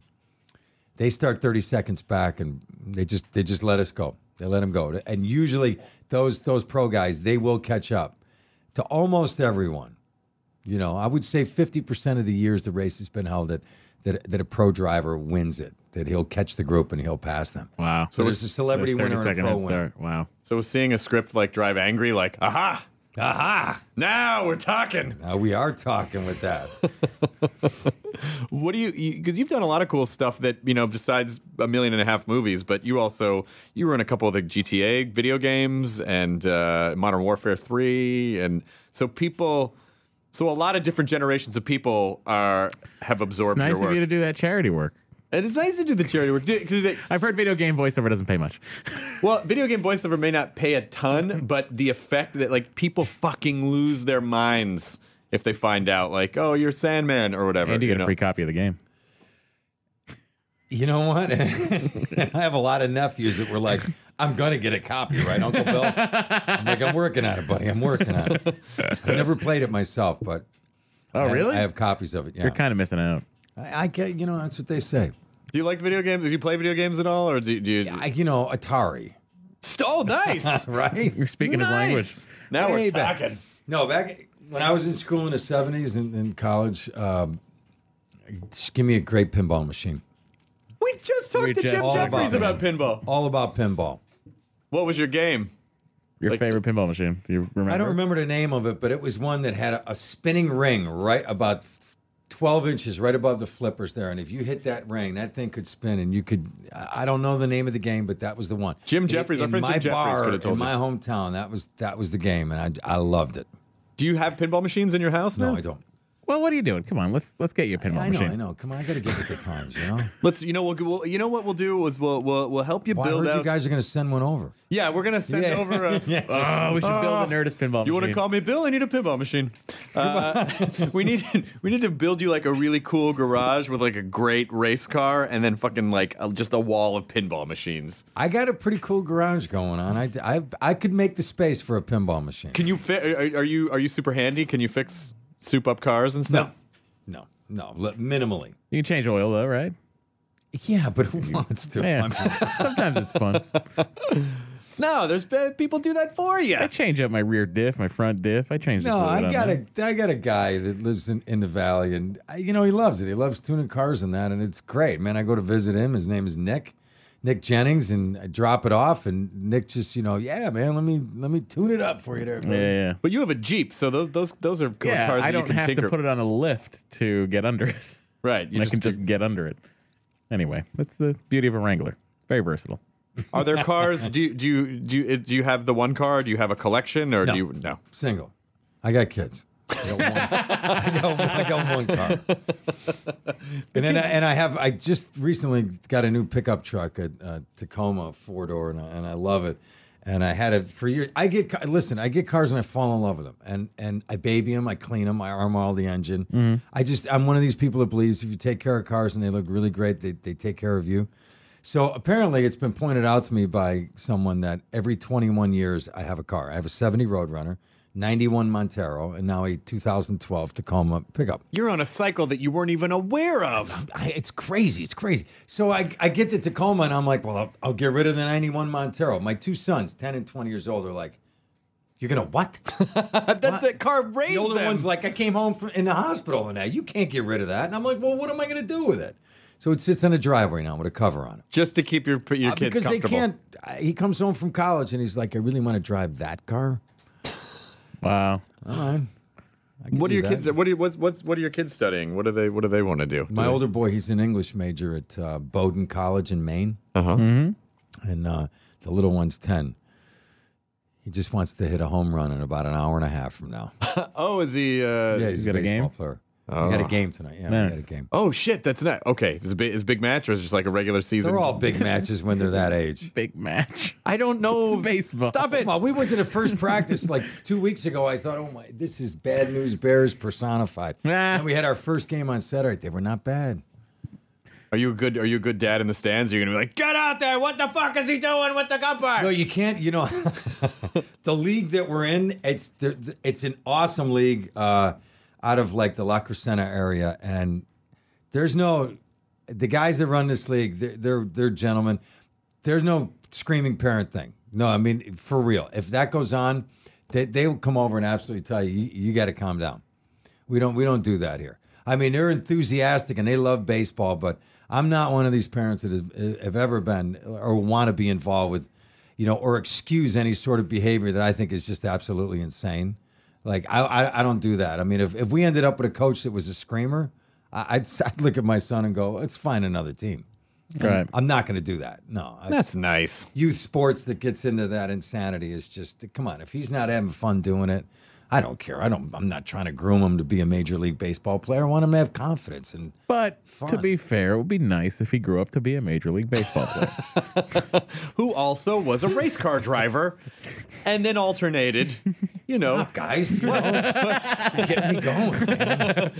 Speaker 6: they start 30 seconds back and they just they just let us go. They let them go, and usually those those pro guys they will catch up to almost everyone. You know, I would say 50% of the years the race has been held that that that a pro driver wins it, that he'll catch the group and he'll pass them.
Speaker 5: Wow.
Speaker 6: So there's a celebrity winner and a
Speaker 5: second
Speaker 6: pro
Speaker 5: head
Speaker 6: winner.
Speaker 5: Wow.
Speaker 2: So was seeing a script like Drive Angry, like, aha,
Speaker 6: Aha!
Speaker 2: now we're talking.
Speaker 6: Now we are talking with that. (laughs)
Speaker 2: What do you? Because you, have done a lot of cool stuff that you know, besides a million and a half movies. But you also you were in a couple of the GTA video games and uh, Modern Warfare Three, and so people. So a lot of different generations of people are have
Speaker 5: It's
Speaker 2: absorbed
Speaker 5: nice
Speaker 2: your
Speaker 5: of
Speaker 2: work.
Speaker 5: you to do that charity work.
Speaker 2: And it's nice to do the charity work. Do- 'cause they-
Speaker 5: I've heard video game voiceover doesn't pay much. (laughs)
Speaker 2: Well, video game voiceover may not pay a ton, but the effect that like people fucking lose their minds if they find out, like, oh, you're Sandman or whatever.
Speaker 5: And you get
Speaker 2: know?
Speaker 5: a free copy of the game.
Speaker 6: You know what? (laughs) I have a lot of nephews that were like, I'm going to get a copy, right, Uncle Bill? I'm like, I'm working on it, buddy. I'm working on it. I've never played it myself, but
Speaker 5: Oh,
Speaker 6: I
Speaker 5: really?
Speaker 6: I have copies of it. Yeah.
Speaker 5: You're kind of missing out.
Speaker 6: I, I get, you know, that's what they say.
Speaker 2: Do you like video games? Do you play video games at all, or do, do you?
Speaker 6: I, you know, Atari,
Speaker 2: oh, nice. (laughs)
Speaker 6: right?
Speaker 5: You're speaking his language.
Speaker 2: Now
Speaker 6: Way
Speaker 2: we're
Speaker 6: back.
Speaker 2: talking.
Speaker 6: No, back when I was in school in the 70s and in college, um, just give me a great pinball machine.
Speaker 2: We just talked
Speaker 5: We
Speaker 2: to
Speaker 5: just
Speaker 2: Jeff Jeffries
Speaker 6: about
Speaker 2: about pinball.
Speaker 6: All about pinball.
Speaker 2: What was your game?
Speaker 5: Your
Speaker 2: Like-
Speaker 5: favorite pinball machine? Do you remember?
Speaker 6: I don't remember the name of it, but it was one that had a, a spinning ring right about 12 inches right above the flippers there. And if you hit that ring, that thing could spin and you could, I don't know the name of the game, but that was the one.
Speaker 2: Jim
Speaker 6: In-
Speaker 2: Jeffries, our
Speaker 6: in
Speaker 2: friend
Speaker 6: my
Speaker 2: Jim Jeffries
Speaker 6: bar,
Speaker 2: could have told
Speaker 6: in
Speaker 2: you.
Speaker 6: my hometown, that was, that was the game. And I, I loved it.
Speaker 2: Do you have pinball machines in your house now?
Speaker 6: No, I don't.
Speaker 5: Well, what are you doing? Come on, let's let's get you a pinball machine.
Speaker 6: I know,
Speaker 5: machine.
Speaker 6: I know. Come on, I got to get with the times, you know?
Speaker 2: Let's. You know. We'll, we'll. You know what we'll do is we'll we'll, we'll help you
Speaker 6: Well, I
Speaker 2: build
Speaker 6: heard
Speaker 2: out.
Speaker 6: you guys are going to send one over.
Speaker 2: yeah, we're gonna send
Speaker 6: Yeah.
Speaker 2: over. A, (laughs)
Speaker 5: Oh, we should build a Nerdist pinball
Speaker 2: You want to
Speaker 5: machine.
Speaker 2: call me Bill? I need a pinball machine. (laughs) Uh, we need we need to build you like a really cool garage with like a great race car, and then fucking like a, just a wall of pinball machines.
Speaker 6: I got a pretty cool garage going on. I, I, I could make the space for a pinball machine.
Speaker 2: Can you fit? Are, are you are you super handy? Can you fix soup up cars and stuff?
Speaker 6: No, no, no, minimally.
Speaker 5: You can change oil though, right?
Speaker 6: Yeah, but who wants to?
Speaker 5: Yeah. (laughs) Sometimes it's fun. (laughs)
Speaker 2: No, there's be- people do that for you.
Speaker 5: I change up my rear diff, my front diff. I change the
Speaker 6: No,
Speaker 5: fluid
Speaker 6: I
Speaker 5: on
Speaker 6: got
Speaker 5: there.
Speaker 6: a I got a guy that lives in, in the valley, and I, you know he loves it. He loves tuning cars and that, and it's great, man. I go to visit him. His name is Nick, Nick Jennings, and I drop it off, and Nick just you know, yeah, man, let me let me tune it up for you there.
Speaker 5: Yeah, yeah, yeah.
Speaker 2: But you have a Jeep, so those those those are
Speaker 5: Yeah,
Speaker 2: cars that
Speaker 5: I
Speaker 2: you
Speaker 5: don't
Speaker 2: can
Speaker 5: have
Speaker 2: tinker.
Speaker 5: to put it on a lift to get under it. (laughs)
Speaker 2: right. You
Speaker 5: I can just get under it. Anyway, that's the beauty of a Wrangler. Very versatile. (laughs)
Speaker 2: Are there (laughs) cars? Do you, do you do you, do you have the one car? Do you have a collection, or
Speaker 6: No.
Speaker 2: do you no?
Speaker 6: Single. I got kids. I got one, I got, I got one car. (laughs) And then I, and I have I just recently got a new pickup truck, a, a uh, Tacoma four door, and I, and I love it. And I had it for years. I get ca- listen, I get cars and I fall in love with them, and and I baby them, I clean them, I arm all the engine. Mm-hmm. I just I'm one of these people that believes if you take care of cars and they look really great, they they take care of you. So apparently, it's been pointed out to me by someone that every 21 years I have a car. I have a 70 Roadrunner, 91 Montero, and now a 2012 Tacoma pickup.
Speaker 2: You're on a cycle that you weren't even aware of.
Speaker 6: I, it's crazy. It's crazy. So I, I get the Tacoma, and I'm like, well, I'll, I'll get rid of the 91 Montero. My two sons, 10 and 20 years old, are like, you're gonna what? (laughs)
Speaker 2: That's that car raised
Speaker 6: the older
Speaker 2: them.
Speaker 6: one's like, I came home from, in the hospital, and now you can't get rid of that. And I'm like, well, what am I gonna do with it? So it sits in a driveway now with a cover on it.
Speaker 2: just to keep your your
Speaker 6: Uh,
Speaker 2: kids
Speaker 6: because they can't. uh, He comes home from college and he's like, I really want to drive that car.
Speaker 5: Wow.
Speaker 6: All right.
Speaker 2: What are your
Speaker 6: that.
Speaker 2: kids? What are you, what's what's what are your kids studying? What do they What do they want to do?
Speaker 6: My older boy, he's an English major at uh, Bowdoin College in Maine,
Speaker 2: Uh huh.
Speaker 6: and uh, the little one's ten. He just wants to hit a home run in about an hour and a half from now. (laughs)
Speaker 2: Oh, is he? Uh,
Speaker 6: yeah, he's
Speaker 5: got a
Speaker 6: a baseball
Speaker 5: game?
Speaker 6: player. We got a
Speaker 2: Oh.
Speaker 6: game tonight. Yeah,
Speaker 5: Nice.
Speaker 6: we got a game.
Speaker 2: Oh shit, that's not okay. Is it big, is it big match or is it just like a regular season?
Speaker 6: They're all big matches when they're that (laughs) age.
Speaker 5: Big match.
Speaker 2: I don't know.
Speaker 5: It's baseball.
Speaker 2: Stop it.
Speaker 6: Well, we went to the first practice like two weeks ago. I thought, oh my, this is bad news bears personified.
Speaker 5: Ah.
Speaker 6: and we had our first game on Saturday. They were not bad.
Speaker 2: Are you a good? Are you a good dad in the stands? Are you gonna be like, get out there? What the fuck is he doing with the umpire?
Speaker 6: No, you can't. You know, (laughs) the league that we're in, it's the, the- it's an awesome league uh, out of like the La Crescenta area, and there's no the guys that run this league. They're they're, they're gentlemen. There's no screaming parent thing. No, I mean for real. If that goes on, they they'll come over and absolutely tell you you, you got to calm down. We don't we don't do that here. I mean, they're enthusiastic and they love baseball, but I'm not one of these parents that have, have ever been or want to be involved with, you know, or excuse any sort of behavior that I think is just absolutely insane. Like I I, I don't do that. I mean, if, if we ended up with a coach that was a screamer, I- I'd, (laughs) I'd look at my son and go, let's find another team.
Speaker 5: Right.
Speaker 6: I'm not going to do that. No,
Speaker 2: That's nice.
Speaker 6: youth sports that gets into that insanity is just come on. If he's not having fun doing it, I don't care. I don't. I'm not trying to groom him to be a major league baseball player. I want him to have confidence and
Speaker 5: But to be fair, it would be nice if he grew up to be a major league baseball player. (laughs) (laughs)
Speaker 2: Who also was a race car driver, and then alternated. You know,
Speaker 6: Stop, guys. You know, you're me going. man.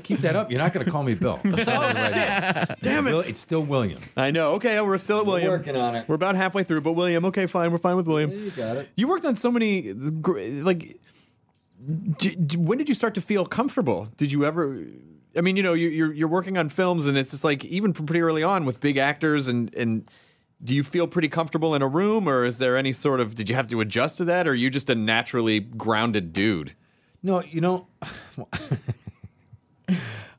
Speaker 6: (laughs) Keep that up. You're not going to call me Bill.
Speaker 2: Oh shit! Damn it!
Speaker 6: it's still William.
Speaker 2: I know. Okay, we're still at William.
Speaker 6: working on it.
Speaker 2: We're about halfway through, but William. Okay, fine. We're fine with William.
Speaker 6: You got it.
Speaker 2: You worked on so many, gr- like, d- d- when did you start to feel comfortable? Did you ever? I mean, you know, you- you're you're working on films, and it's just like even from pretty early on with big actors, and and do you feel pretty comfortable in a room, or is there any sort of? Did you have to adjust to that, or are you just a naturally grounded dude?
Speaker 6: No, you know, (laughs)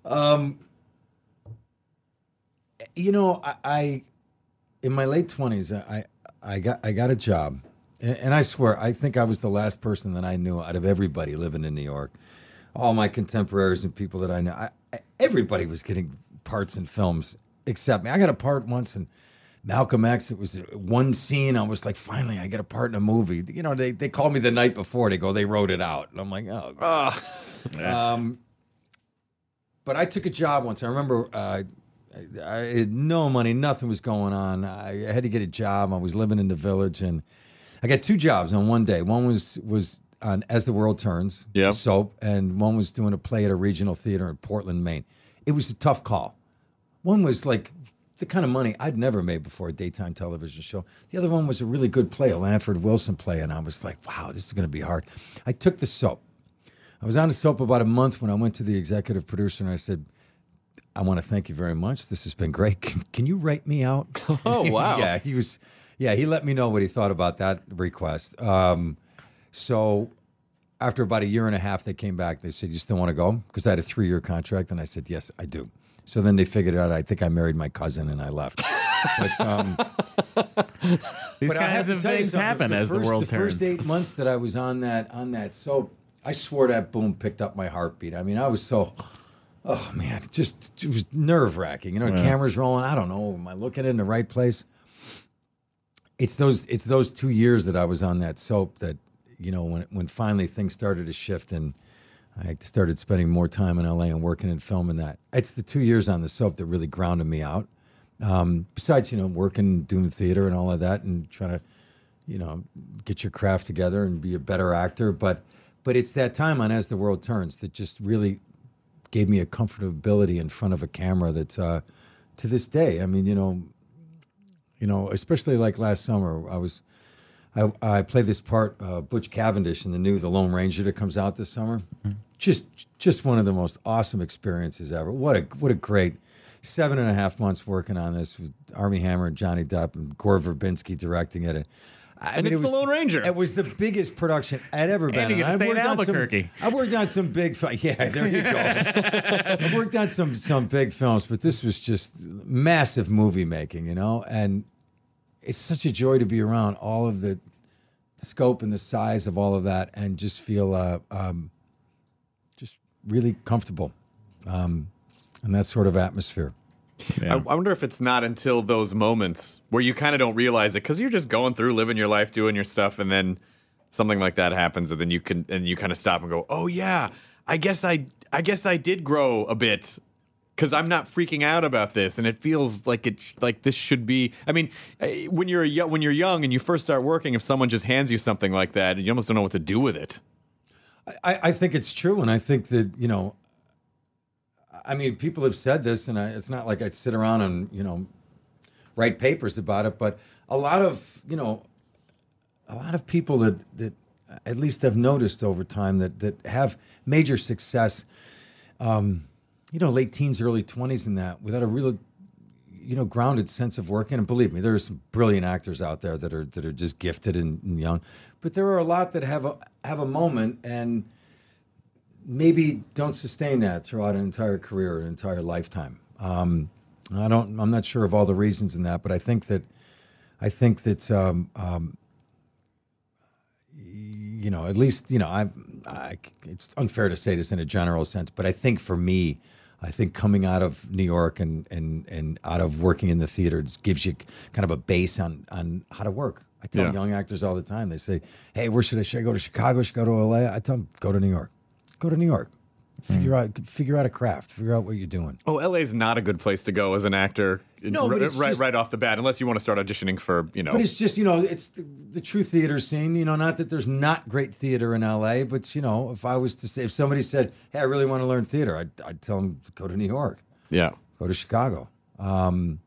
Speaker 6: um, you know, I, I in my late twenties, I I got I got a job, and, and I swear I think I was the last person that I knew out of everybody living in New York. All my contemporaries and people that I know, I, I, everybody was getting parts in films except me. I got a part once in Malcolm X. It was one scene. I was like, finally, I get a part in a movie. You know, they they called me the night before. They go, they wrote it out, and I'm like, oh. (laughs) Um, but I took a job once. I remember uh, I, I had no money, nothing was going on. I had to get a job. I was living in the village, and I got two jobs on one day. One was was on As the World Turns, soap, and one was doing a play at a regional theater in Portland, Maine. It was a tough call. One was like the kind of money I'd never made before a daytime television show. The other one was a really good play, a Lanford Wilson play, and I was like, wow, this is going to be hard. I took the soap. I was on the soap about a month when I went to the executive producer and I said, I want to thank you very much. This has been great. Can, can you write me out? (laughs)
Speaker 2: Oh, (laughs) wow.
Speaker 6: yeah, he was. Yeah, he let me know what he thought about that request. Um, so after about a year and a half, they came back. They said, "You still want to go?" Because I had a three-year contract, and I said, "Yes, I do." So then they figured out. I think I married my cousin, and I left. but, um, (laughs)
Speaker 5: These
Speaker 6: but I have
Speaker 5: kinds
Speaker 6: to
Speaker 5: of
Speaker 6: tell you
Speaker 5: things
Speaker 6: something,
Speaker 5: happen as
Speaker 6: first,
Speaker 5: the world
Speaker 6: the
Speaker 5: turns.
Speaker 6: first eight months that I was on that on that soap, I swore that boom picked up my heartbeat. I mean, I was so, oh man, it just it was nerve wracking. You know, cameras rolling. I don't know. Am I looking in the right place? It's those it's those two years that I was on that soap that you know when when finally things started to shift and. I started spending more time in LA and working and filming that. It's the two years on the soap that really grounded me out. Um, besides, you know, working, doing theater and all of that, and trying to, you know, get your craft together and be a better actor. But, but it's that time on As the World Turns that just really gave me a comfortability in front of a camera that, uh, to this day, I mean, you know, you know, especially like last summer, I was, I, I played this part, uh, Butch Cavendish in the new The Lone Ranger that comes out this summer. Just, just one of the most awesome experiences ever. What a, what a great seven and a half months working on this with Armie Hammer and Johnny Depp and Gore Verbinski directing it. And, I
Speaker 2: And
Speaker 6: mean,
Speaker 2: it's
Speaker 6: it
Speaker 2: The Lone Ranger.
Speaker 6: It was the biggest production I'd ever been.
Speaker 5: you get
Speaker 6: I've
Speaker 5: stay in
Speaker 6: worked on some-
Speaker 5: Albuquerque.
Speaker 6: I've worked on some big, fi- yeah, (laughs) there you go. I've worked on some some big films, but this was just massive movie making, you know. And it's such a joy to be around all of the scope and the size of all of that, and just feel uh, um, just really comfortable um, in that sort of atmosphere.
Speaker 5: Yeah.
Speaker 2: I, I wonder if it's not until those moments where you kind of don't realize it because you're just going through living your life, doing your stuff, and then something like that happens, and then you can and you kind of stop and go, "Oh yeah, I guess I I guess I did grow a bit." Because I'm not freaking out about this, and it feels like it like this should be. I mean, eh, when you're a, when you're young and you first start working, if someone just hands you something like that, you almost don't know what to do with it.
Speaker 6: I, I think it's true, and I think that you know, I mean, people have said this, and I, it's not like I'd sit around and you know, write papers about it, but a lot of you know, a lot of people that that at least have noticed over time that that have major success, um, you know, late teens, early twenties, and that without a real you know grounded sense of working. And believe me there's some brilliant actors out there that are that are just gifted and, and young. But there are a lot that have a have a moment and maybe don't sustain that throughout an entire career an entire lifetime. Um, i don't i'm not sure of all the reasons in that but i think that i think that um, um, you know at least you know I, I it's unfair to say this in a general sense but i think for me I think coming out of New York and, and, and out of working in the theater gives you kind of a base on, on how to work. I tell
Speaker 2: Yeah.
Speaker 6: young actors all the time, they say, Hey, where should I, should I go to Chicago? Should I go to LA? I tell them, go to New York. Go to New York. Figure hmm. out figure out a craft. Figure out what you're doing.
Speaker 2: Oh, LA's not a good place to go as an actor.
Speaker 6: No,
Speaker 2: r-
Speaker 6: it's
Speaker 2: right,
Speaker 6: just-
Speaker 2: right off the bat, unless you want to start auditioning for, you know.
Speaker 6: But it's just, you know, it's the, the true theater scene. You know, not that there's not great theater in LA, but, you know, if I was to say, if somebody said, Hey, I really want to learn theater, I'd, I'd tell them, go to New York.
Speaker 2: yeah.
Speaker 6: go to Chicago. Um,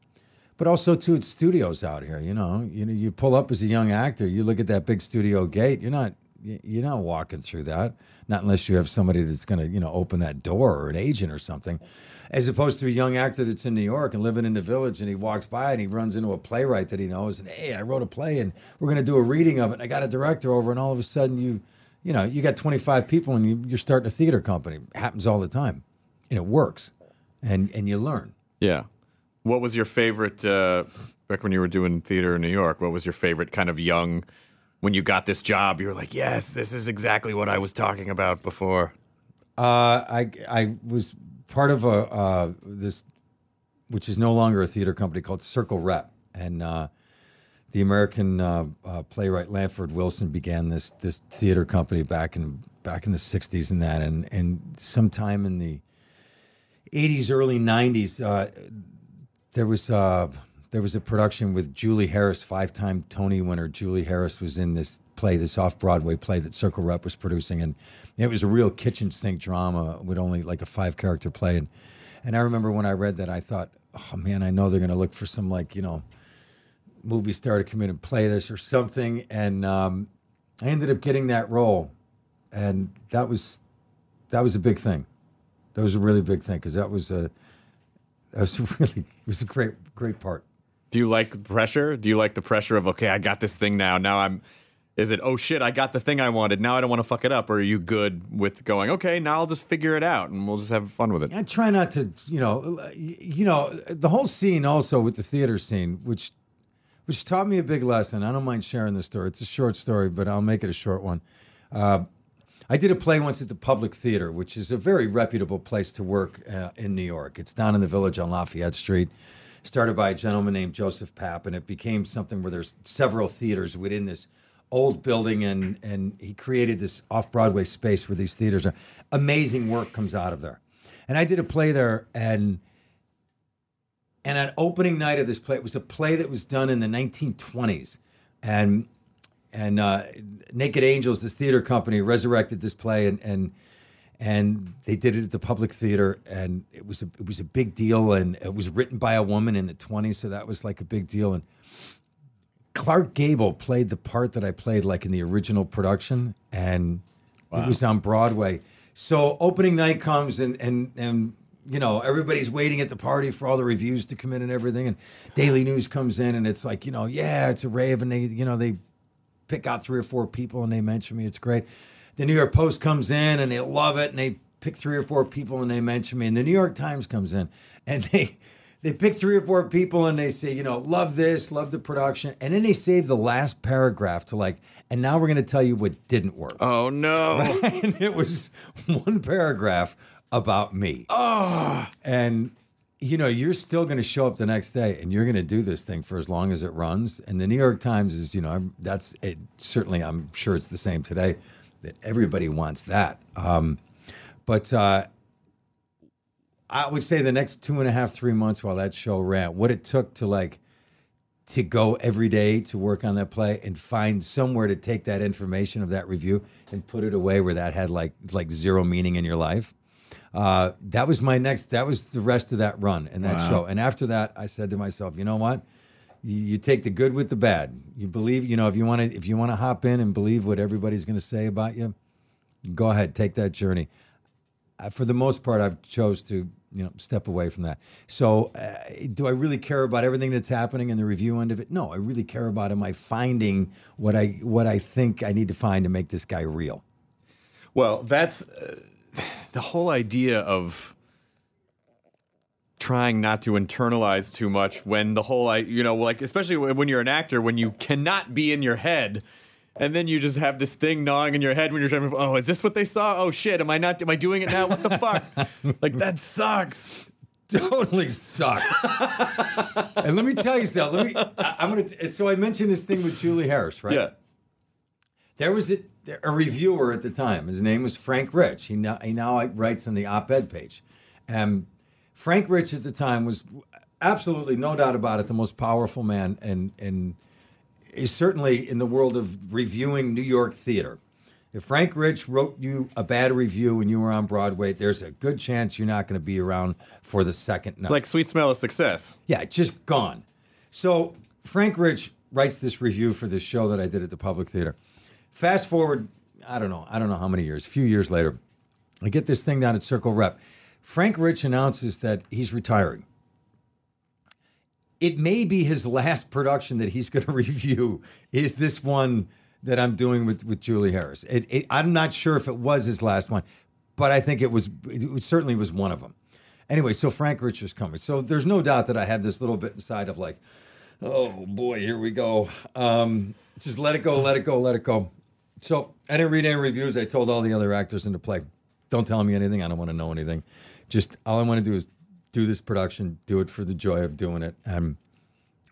Speaker 6: but also too, it's studios out here. You know, you know, you pull up as a young actor, you look at that big studio gate. You're not, you're not walking through that, not unless you have somebody that's going to, you know, open that door or an agent or something. As opposed to a young actor that's in New York and living in the village, and he walks by and he runs into a playwright that he knows, and hey, I wrote a play, and we're going to do a reading of it. And I got a director over, and all of a sudden you, you know, you got 25 people, and you, you're starting a theater company. It happens all the time, and it works, and and you learn.
Speaker 2: Yeah. What was your favorite uh, back when you were doing theater in New York? What was your favorite kind of young when you got this job? You were like, yes, this is exactly what I was talking about before.
Speaker 6: Uh, I I was part of a uh, this, which is no longer a theater company called Circle Rep, and uh, the American uh, uh, playwright Lanford Wilson began this this theater company back in back in the '60s and that, and and sometime in the '80s, early '90s, uh, there was there was a production with Julie Harris, five-time Tony winner. Julie Harris was in this play, this off-Broadway play that Circle Rep was producing, and it was a real kitchen sink drama with only like a five-character play. And and I remember when I read that, I thought, oh man, I know they're going to look for some like you know movie star to come in and play this or something. And um, I ended up getting that role, and that was that was a big thing. That was a really big thing because that was a that was (laughs) really it was a great great part.
Speaker 2: Do you like pressure? Do you like the pressure of okay, I got this thing now. Now I'm. Is it oh shit, I got the thing I wanted. Now I don't want to fuck it up. Or are you good with going okay? Now I'll just figure it out and we'll just have fun with it.
Speaker 6: I try not to, you know, you know, the whole scene also with the theater scene, which which taught me a big lesson. I don't mind sharing this story. It's a short story, but I'll make it a short one. Uh, I did a play once at the Public Theater, which is a very reputable place to work uh, in New York. It's down in the village on Lafayette Street. Started by a gentleman named Joseph Papp, and it became something where there's several theaters within this old building, and and he created this off Broadway space where these theaters are. Amazing work comes out of there, and I did a play there, and and at opening night of this play, it was a play that was done in the 1920s, and and uh, Naked Angels, this theater company, resurrected this play, and and and they did it at the Public Theater, and it was a it was a big deal, and it was written by a woman in the 20s, so that was like a big deal, and. Clark Gable played the part that I played like in the original production, and it was on Broadway. So opening night comes, and and and you know everybody's waiting at the party for all the reviews to come in and everything, and Daily News comes in, and it's like you know yeah, it's a rave, and they you know they pick out three or four people and they mention me. It's great. The New York Post comes in and they love it, and they pick three or four people and they mention me. And the New York Times comes in and they they pick three or four people and they say, you know, love this, love the production, and then they save the last paragraph to like, and now we're going to tell you what didn't work.
Speaker 2: Oh no! (laughs)
Speaker 6: Right? And it was one paragraph about me.
Speaker 2: Oh,
Speaker 6: And you know, you're still going to show up the next day and you're going to do this thing for as long as it runs. And the New York Times is, you know, I'm- that's it. Certainly, I'm sure it's the same today that everybody wants that. Um, but uh, I would say the next two and a half, three months while that show ran, what it took to like to go every day to work on that play and find somewhere to take that information of that review and put it away where that had like like zero meaning in your life. Uh, that was my next. That was the rest of that run and that
Speaker 5: Wow.
Speaker 6: show. And after that, I said to myself, you know what? You, you take the good with the bad. You believe, you know, if you want to, if you want to hop in and believe what everybody's going to say about you, go ahead, take that journey. Uh, for the most part, I've chose to, you know, step away from that. So, uh, do I really care about everything that's happening in the review end of it? No, I really care about am I finding what I what I think I need to find to make this guy real.
Speaker 2: Well, that's uh, (sighs) the whole idea of trying not to internalize too much when the whole I you know like especially when when you're an actor when you cannot be in your head and then you just have this thing gnawing in your head when you're trying to oh is this what they saw oh shit am I not am I doing it now what the fuck (laughs) like that sucks
Speaker 6: totally sucks. (laughs) and let me tell you something. Let me. I, I'm gonna. So I mentioned this thing with Julie Harris, right?
Speaker 2: yeah
Speaker 6: There was a, a reviewer at the time. His name was Frank Rich. He now he now writes on the op-ed page. Um, Frank Rich at the time was absolutely no doubt about it the most powerful man and and is certainly in the world of reviewing New York theater. If Frank Rich wrote you a bad review when you were on Broadway, there's a good chance you're not going to be around for the second night.
Speaker 2: like sweet smell of success
Speaker 6: Yeah, just gone. So Frank Rich writes this review for this show that I did at the Public Theater. Fast forward, I don't know, I don't know how many years, a few years later, I get this thing down at Circle Rep. Frank Rich announces that he's retiring. It may be his last production that he's going (laughs) to review is this one that I'm doing with, with Julie Harris. It, it, I'm not sure if it was his last one, but I think it was. It certainly was one of them. Anyway, so Frank Rich is coming. So there's no doubt that I have this little bit inside of like, oh boy, here we go. Um, just let it go, let it go, let it go. So I didn't read any reviews. I told all the other actors in the play, don't tell me anything. I don't want to know anything. Just all I want to do is do this production, do it for the joy of doing it. And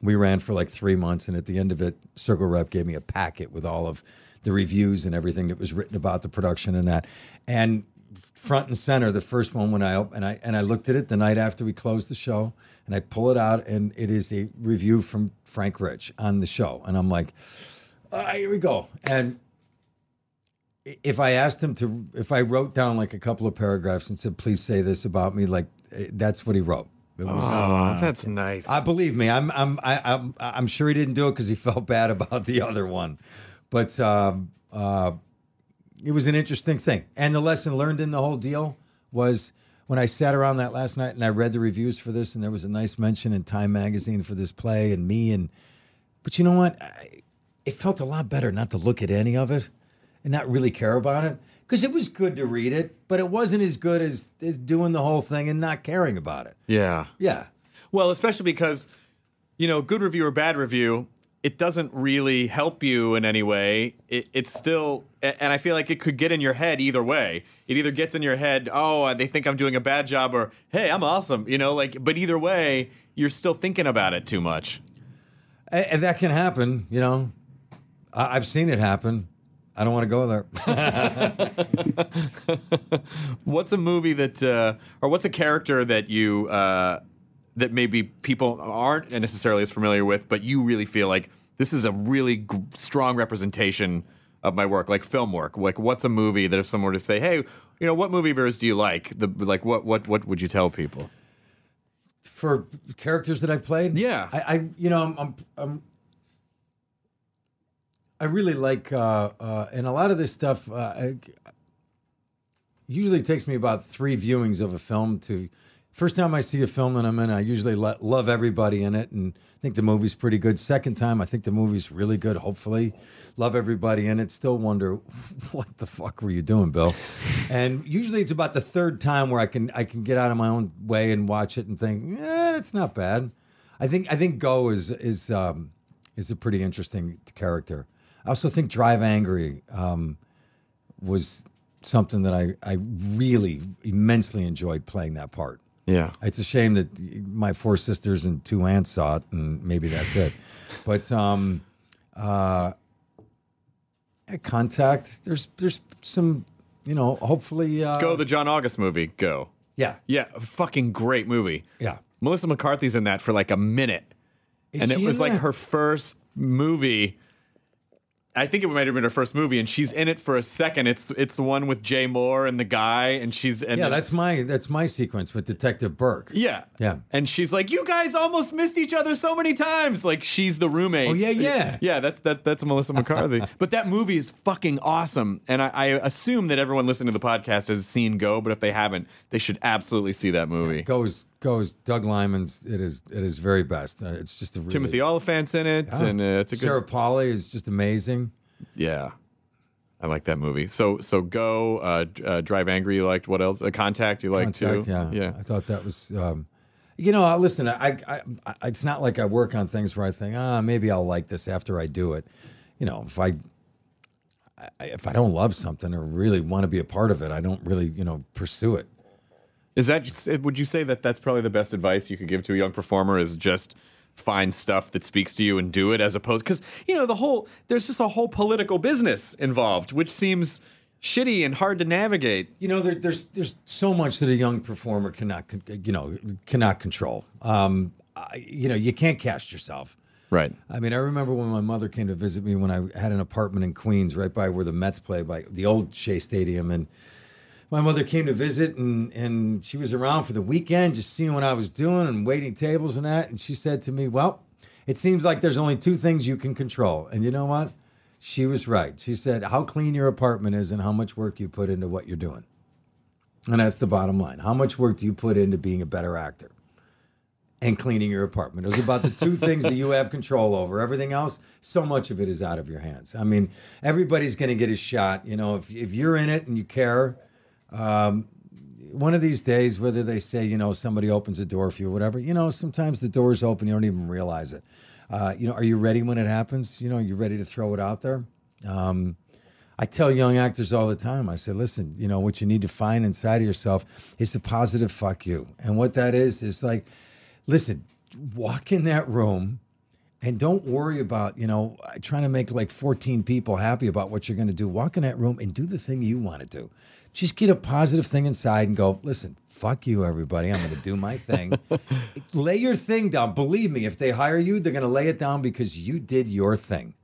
Speaker 6: we ran for like three months. And at the end of it, Circle Rep gave me a packet with all of the reviews and everything that was written about the production and that. And front and center, the first one when I and I and I looked at it the night after we closed the show, and I pull it out, and it is a review from Frank Rich on the show, and I'm like, ah, here we go. And if I asked him to, if I wrote down like a couple of paragraphs and said, please say this about me, like that's what he wrote. Was,
Speaker 2: Oh, that's nice.
Speaker 6: I believe me. I'm I'm I, I'm I'm sure he didn't do it because he (laughs) felt bad about the other one, but um, uh, it was an interesting thing. And the lesson learned in the whole deal was when I sat around that last night and I read the reviews for this, and there was a nice mention in Time Magazine for this play and me and. But you know what? I, it felt a lot better not to look at any of it and not really care about it because it was good to read it, but it wasn't as good as as doing the whole thing and not caring about it.
Speaker 2: yeah.
Speaker 6: Yeah.
Speaker 2: Well, especially because, you know, good review or bad review, it doesn't really help you in any way. It, it's still, and I feel like it could get in your head either way. It either gets in your head, oh, uh, they think I'm doing a bad job, or hey, I'm awesome, you know, like, but either way, you're still thinking about it too much.
Speaker 6: And and that can happen, you know. I've seen it happen. I don't want to go there. (laughs)
Speaker 2: What's a movie that, uh, or what's a character that you, uh, that maybe people aren't necessarily as familiar with, but you really feel like this is a really g- strong representation of my work, like film work. Like, what's a movie that if someone were to say, "Hey, you know, what movie yours do you like?" The like, what what what would you tell people?
Speaker 6: For characters that I've played,
Speaker 2: Yeah.
Speaker 6: I, I you know, I'm, I'm, I'm I really like, uh, uh, and a lot of this stuff. Uh, I, usually takes me about three viewings of a film to. First time I see a film that I'm in, I usually lo- love everybody in it and think the movie's pretty good. Second time, I think the movie's really good. Hopefully, love everybody in it. Still wonder (laughs) what the fuck were you doing, Bill? (laughs) and usually it's about the third time where I can I can get out of my own way and watch it and think, yeah, it's not bad. I think I think Go is is um, is a pretty interesting character. I also think Drive Angry um, was something that I, I really immensely enjoyed playing that part.
Speaker 2: Yeah.
Speaker 6: It's a shame that my four sisters and two aunts saw it, and maybe that's it. But um, uh, Contact. There's there's some, you know, hopefully. Uh,
Speaker 2: Go the John August movie. Go.
Speaker 6: yeah
Speaker 2: Yeah, fucking great movie.
Speaker 6: yeah.
Speaker 2: Melissa McCarthy's in that for like a minute.
Speaker 6: Is
Speaker 2: and it was like her first movie. I think it might have been her first movie, and she's in it for a second. It's it's the one with Jay Mohr and the guy, and she's and
Speaker 6: Yeah,
Speaker 2: then-
Speaker 6: that's my that's my sequence with Detective Burke.
Speaker 2: yeah
Speaker 6: Yeah.
Speaker 2: And she's like, "You guys almost missed each other so many times." Like she's the roommate.
Speaker 6: Oh, yeah, yeah. (laughs)
Speaker 2: yeah. That's that that's Melissa McCarthy. (laughs) but that movie is fucking awesome, and I, I assume that everyone listening to the podcast has seen Go. But if they haven't, they should absolutely see that movie.
Speaker 6: Goes goes Doug Liman's. It is it is very best. Uh, it's just a really,
Speaker 2: Timothy Olyphant's in it,
Speaker 6: Yeah.
Speaker 2: and uh, it's a good
Speaker 6: Sarah Polley is just amazing.
Speaker 2: Yeah. I like that movie. So so go uh, uh, drive angry. You liked what else? Uh, Contact. You liked
Speaker 6: Contact,
Speaker 2: too.
Speaker 6: Yeah,
Speaker 2: yeah.
Speaker 6: I thought that was. Um, you know, listen. I, I, I, it's not like I work on things where I think, ah, maybe I'll like this after I do it. You know, if I, I if I don't love something or really want to be a part of it, I don't really, you know, pursue it.
Speaker 2: Is that? just- Would you say that that's probably the best advice you could give to a young performer? Is just find stuff that speaks to you and do it, as opposed because you know the whole there's just a whole political business involved, which seems shitty and hard to navigate.
Speaker 6: You know, there, there's there's so much that a young performer cannot, you know, cannot control. Um, I, you know, you can't cast yourself.
Speaker 2: Right.
Speaker 6: I mean, I remember when my mother came to visit me when I had an apartment in Queens, right by where the Mets play, by the old Shea Stadium, and my mother came to visit, and and she was around for the weekend, just seeing what I was doing and waiting tables and that, and she said to me, "Well, it seems like there's only two things you can control," and you know what? She was right. She said, "How clean your apartment is and how much work you put into what you're doing." And that's the bottom line. How much work do you put into being a better actor? and cleaning your apartment. It was about the two things that you have control over. Everything else, so much of it is out of your hands. I mean, everybody's going to get a shot. You know, if, if you're in it and you care, um, one of these days, whether they say, you know, somebody opens a door for you or whatever, you know, sometimes the door's open, you don't even realize it. Uh, you know, are you ready when it happens? You know, you ready to throw it out there? Um, I tell young actors all the time, I say, listen, you know, what you need to find inside of yourself is a positive fuck you. And what that is, is like, listen, walk in that room and don't worry about, you know, trying to make like 14 people happy about what you're going to do. Walk in that room and do the thing you want to do. Just get a positive thing inside and go, listen, fuck you, everybody. I'm going to do my thing. (laughs) lay your thing down. Believe me, if they hire you, they're going to lay it down because you did your thing.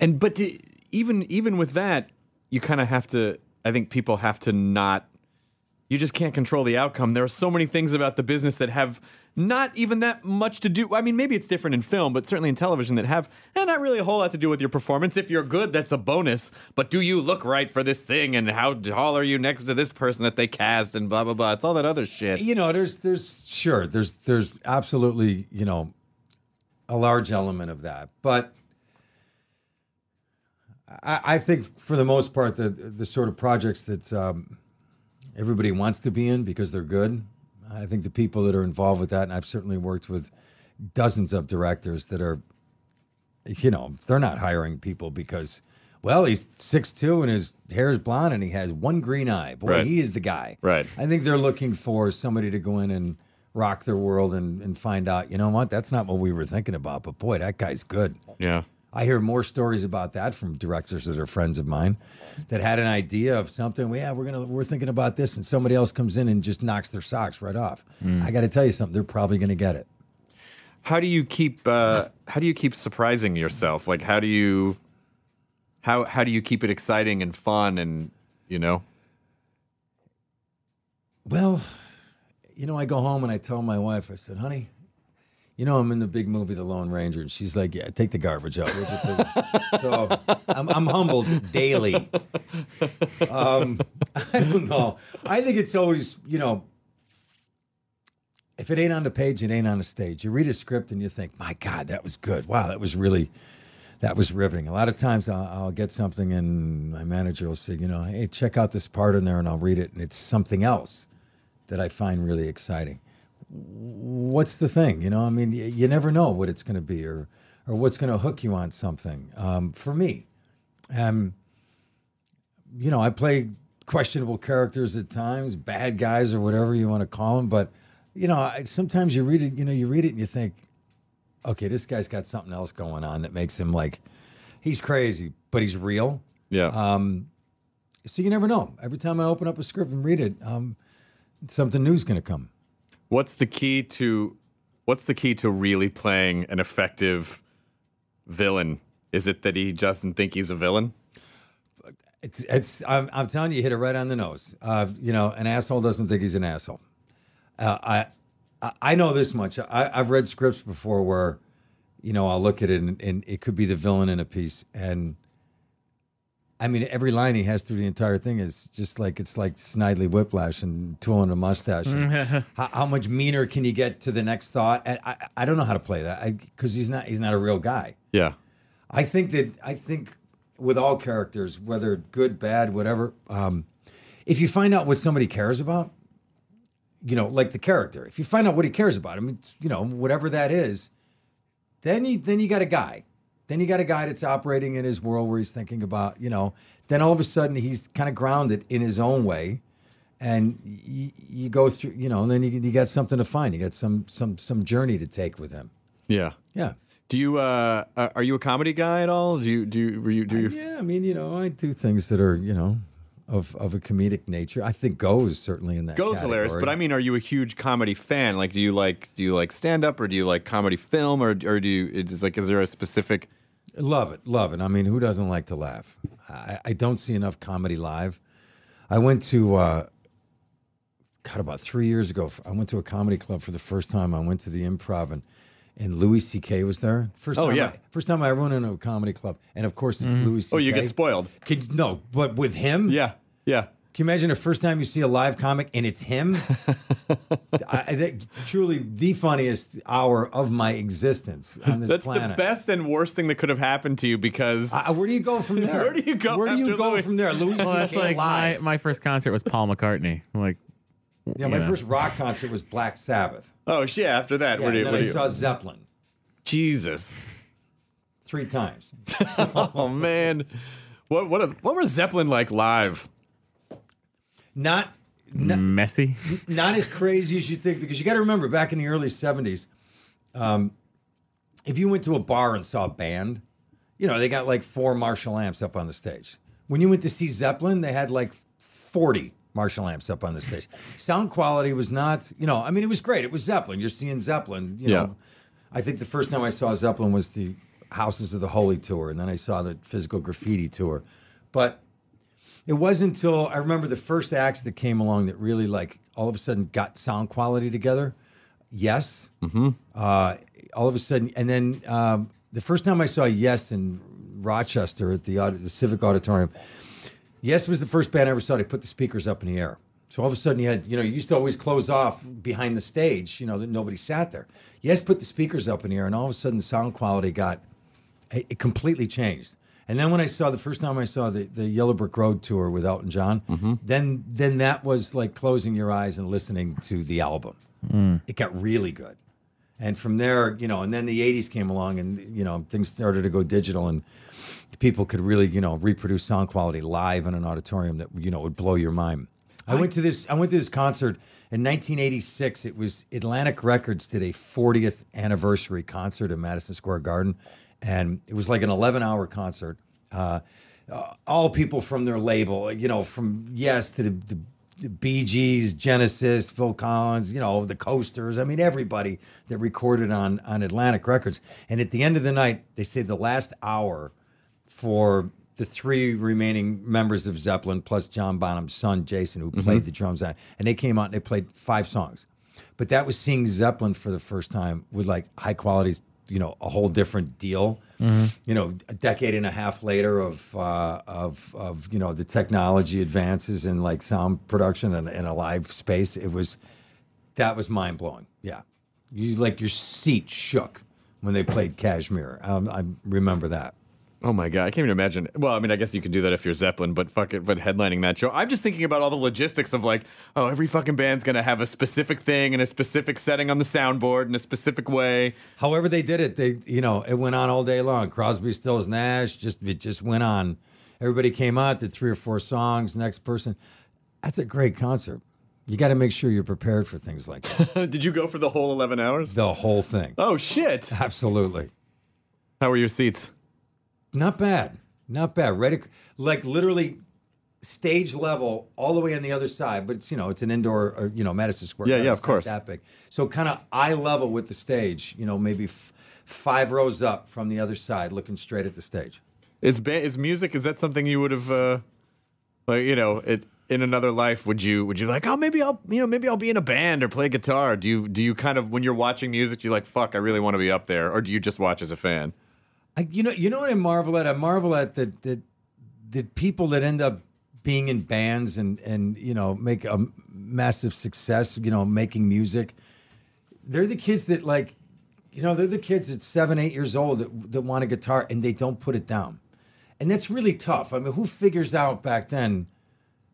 Speaker 2: And but the, even even with that, you kind of have to. I think people have to not. You just can't control the outcome. There are so many things about the business that have not even that much to do. I mean, maybe it's different in film, but certainly in television that have eh, not really a whole lot to do with your performance. If you're good, that's a bonus. But do you look right for this thing? And how tall are you next to this person that they cast? And blah blah blah. It's all that other shit.
Speaker 6: You know, there's there's sure there's there's absolutely you know a large element of that, but I, I think for the most part the the sort of projects that um, everybody wants to be in because they're good. I think the people that are involved with that, and I've certainly worked with dozens of directors that are, you know, they're not hiring people because, well, he's six two and his hair is blonde and he has one green eye. Boy,
Speaker 2: Right.
Speaker 6: he is the guy.
Speaker 2: Right.
Speaker 6: I think they're looking for somebody to go in and rock their world and, and find out, you know what, that's not what we were thinking about, but boy, that guy's good.
Speaker 2: Yeah.
Speaker 6: I hear more stories about that from directors that are friends of mine that had an idea of something. Well, yeah, we're gonna we're thinking about this, and somebody else comes in and just knocks their socks right off. I got to tell you something. They're probably gonna get it.
Speaker 2: How do you keep uh, how do you keep surprising yourself? Like how do you how how do you keep it exciting and fun and you know?
Speaker 6: Well, you know, I go home and I tell my wife, I said, honey, you know, I'm in the big movie, The Lone Ranger. And she's like, yeah, take the garbage out. We'll the-" (laughs) so I'm, I'm humbled daily. Um, (laughs) I don't know. I think it's always, you know, if it ain't on the page, it ain't on the stage. You read a script and you think, my God, that was good. Wow, that was really, that was riveting. A lot of times I'll, I'll get something and my manager will say, you know, hey, check out this part in there and I'll read it. And it's something else that I find really exciting. What's the thing? You know, I mean, you, you never know what it's going to be or, or what's going to hook you on something. Um, for me, um, you know, I play questionable characters at times, bad guys or whatever you want to call them. But you know, I, sometimes you read it. You know, you read it and you think, okay, this guy's got something else going on that makes him like he's crazy, but he's real.
Speaker 2: Yeah.
Speaker 6: Um, so you never know. Every time I open up a script and read it, um, something new's going to come.
Speaker 2: What's the key to what's the key to really playing an effective villain? Is it that he doesn't think he's a villain?
Speaker 6: It's, it's I'm, I'm telling you, you hit it right on the nose. Uh, you know, an asshole doesn't think he's an asshole. Uh, I, I know this much. I, I've read scripts before where, you know, I'll look at it and, and it could be the villain in a piece, and I mean, every line he has through the entire thing is just like it's like Snidely Whiplash and twirling a mustache. (laughs) How, how much meaner can you get to the next thought? And I, I don't know how to play that because he's not he's not a real guy.
Speaker 2: Yeah.
Speaker 6: I think that I think with all characters, whether good, bad, whatever, um, if you find out what somebody cares about, you know, like the character, if you find out what he cares about, I mean, you know, whatever that is, then you then you got a guy. Then you got a guy that's operating in his world where he's thinking about, you know, then all of a sudden he's kind of grounded in his own way. And you, you go through, you know, and then you, you got something to find. You got some some some journey to take with him.
Speaker 2: Yeah.
Speaker 6: Yeah.
Speaker 2: Do you uh uh, are you a comedy guy at all? Do you do you were you do you
Speaker 6: Yeah, I mean, you know, I do things that are, you know, of of a comedic nature. I think goes certainly in that.
Speaker 2: Goes hilarious, but I mean, are you a huge comedy fan? Like, do you like do you like stand up or do you like comedy film or or do you? It's like, is there a specific?
Speaker 6: love it, love it. I mean, who doesn't like to laugh? I, I don't see enough comedy live. I went to, uh, God, about three years ago. I went to a comedy club for the first time. I went to the Improv and. And Louis C.K. was there. First
Speaker 2: Oh,
Speaker 6: time
Speaker 2: yeah.
Speaker 6: I, first time I ever went into a comedy club, and of course it's Louis C.K.
Speaker 2: Oh, you get spoiled.
Speaker 6: Could, no, but with him,
Speaker 2: Yeah, yeah.
Speaker 6: Can you imagine the first time you see a live comic and it's him? (laughs) I, I think truly the funniest hour of my existence on this
Speaker 2: That's
Speaker 6: planet.
Speaker 2: the best and worst thing that could have happened to you because
Speaker 6: Uh, where do you go from (laughs) there?
Speaker 2: Where do you go
Speaker 6: Where do you go
Speaker 2: Louis?
Speaker 6: from there? Louis
Speaker 5: Well, that's
Speaker 6: C.K.
Speaker 5: like my,
Speaker 6: live.
Speaker 5: my first concert was Paul McCartney. I'm like,
Speaker 6: yeah, my
Speaker 5: know.
Speaker 6: first rock concert was Black Sabbath.
Speaker 2: oh shit. After that,
Speaker 6: Yeah,
Speaker 2: where do you?
Speaker 6: then
Speaker 2: Where
Speaker 6: I
Speaker 2: do you
Speaker 6: saw Zeppelin
Speaker 2: Jesus.
Speaker 6: three times. (laughs)
Speaker 2: Oh man, what what a, what was Zeppelin like live?
Speaker 6: Not not,
Speaker 5: messy.
Speaker 6: not as crazy as you think because you got to remember back in the early 70s um, if you went to a bar and saw a band you know they got like four marshall amps up on the stage when you went to see zeppelin they had like 40 marshall amps up on the stage sound quality was not you know i mean it was great it was zeppelin you're seeing zeppelin you
Speaker 2: Yeah.
Speaker 6: know i think the first time i saw zeppelin was the houses of the holy tour and then i saw the physical graffiti tour but it wasn't until I remember the first acts that came along that really like all of a sudden got sound quality together. Yes. Mm-hmm. Uh, all of a sudden, and then um, the first time I saw Yes in Rochester at the, the Civic Auditorium, Yes was the first band I ever saw. They put the speakers up in the air. So all of a sudden you had, you know, you used to always close off behind the stage, you know, that nobody sat there. Yes put the speakers up in the air, and all of a sudden sound quality got it, completely changed. And then when I saw the first time I saw the, the Yellow Brick Road tour with Elton John, mm-hmm. then then that was like closing your eyes and listening to the album. Mm. It got really good. And from there, you know, and then the 80s came along and, you know, things started to go digital and people could really, you know, reproduce sound quality live in an auditorium that, you know, would blow your mind. I went to this I went to this concert in 1986. It was Atlantic Records did a 40th anniversary concert at Madison Square Garden and it was like an 11-hour concert. Uh, uh, all people from their label, you know, from Yes to the, the the Bee Gees, Genesis, Phil Collins, you know, the Coasters. I mean, everybody that recorded on on Atlantic Records. And at the end of the night, they say the last hour for the three remaining members of Zeppelin, plus John Bonham's son, Jason, who played mm-hmm. the drums on it. And they came out and they played five songs. But that was seeing Zeppelin for the first time with like high quality, you know, a whole different deal. You know, a decade and a half later of uh, of of you know the technology advances in like sound production and, a live space, it was that was mind blowing. Yeah, you like your seat shook when they played Kashmir. Um, I remember that.
Speaker 2: Oh my god, I can't even imagine. Well, I mean, I guess you can do that if you're Zeppelin, but fuck it, but headlining that show. I'm just thinking about all the logistics of like, oh, every fucking band's gonna have a specific thing and a specific setting on the soundboard in a specific way.
Speaker 6: However they did it, they you know it went on all day long. Crosby, Stills, Nash, just it just went on. Everybody came out, did three or four songs. Next person, that's a great concert. You got to make sure you're prepared for things like that. (laughs)
Speaker 2: Did you go for the whole 11 hours?
Speaker 6: the whole thing,
Speaker 2: Oh shit!
Speaker 6: absolutely.
Speaker 2: How were your seats?
Speaker 6: Not bad, not bad. Ready, like literally stage level all the way on the other side. But it's you know it's an indoor, or, you know Madison Square.
Speaker 2: Yeah, yeah, of course.
Speaker 6: that big. So kind of eye level with the stage. You know, maybe f- five rows up from the other side, looking straight at the stage.
Speaker 2: Is ba- is music? Is that something you would have, uh, like you know, it in another life? Would you would you like? Oh, maybe I'll you know maybe I'll be in a band or play guitar. Do you do you kind of when you're watching music, you like fuck? I really want to be up there, or do you just watch as a fan?
Speaker 6: I, you know, you know what I marvel at? I marvel at the the, the people that end up being in bands and and you know make a massive success. You know, making music. They're the kids that like, you know, they're the kids at seven, eight years old that that want a guitar and they don't put it down, and that's really tough. I mean, who figures out back then?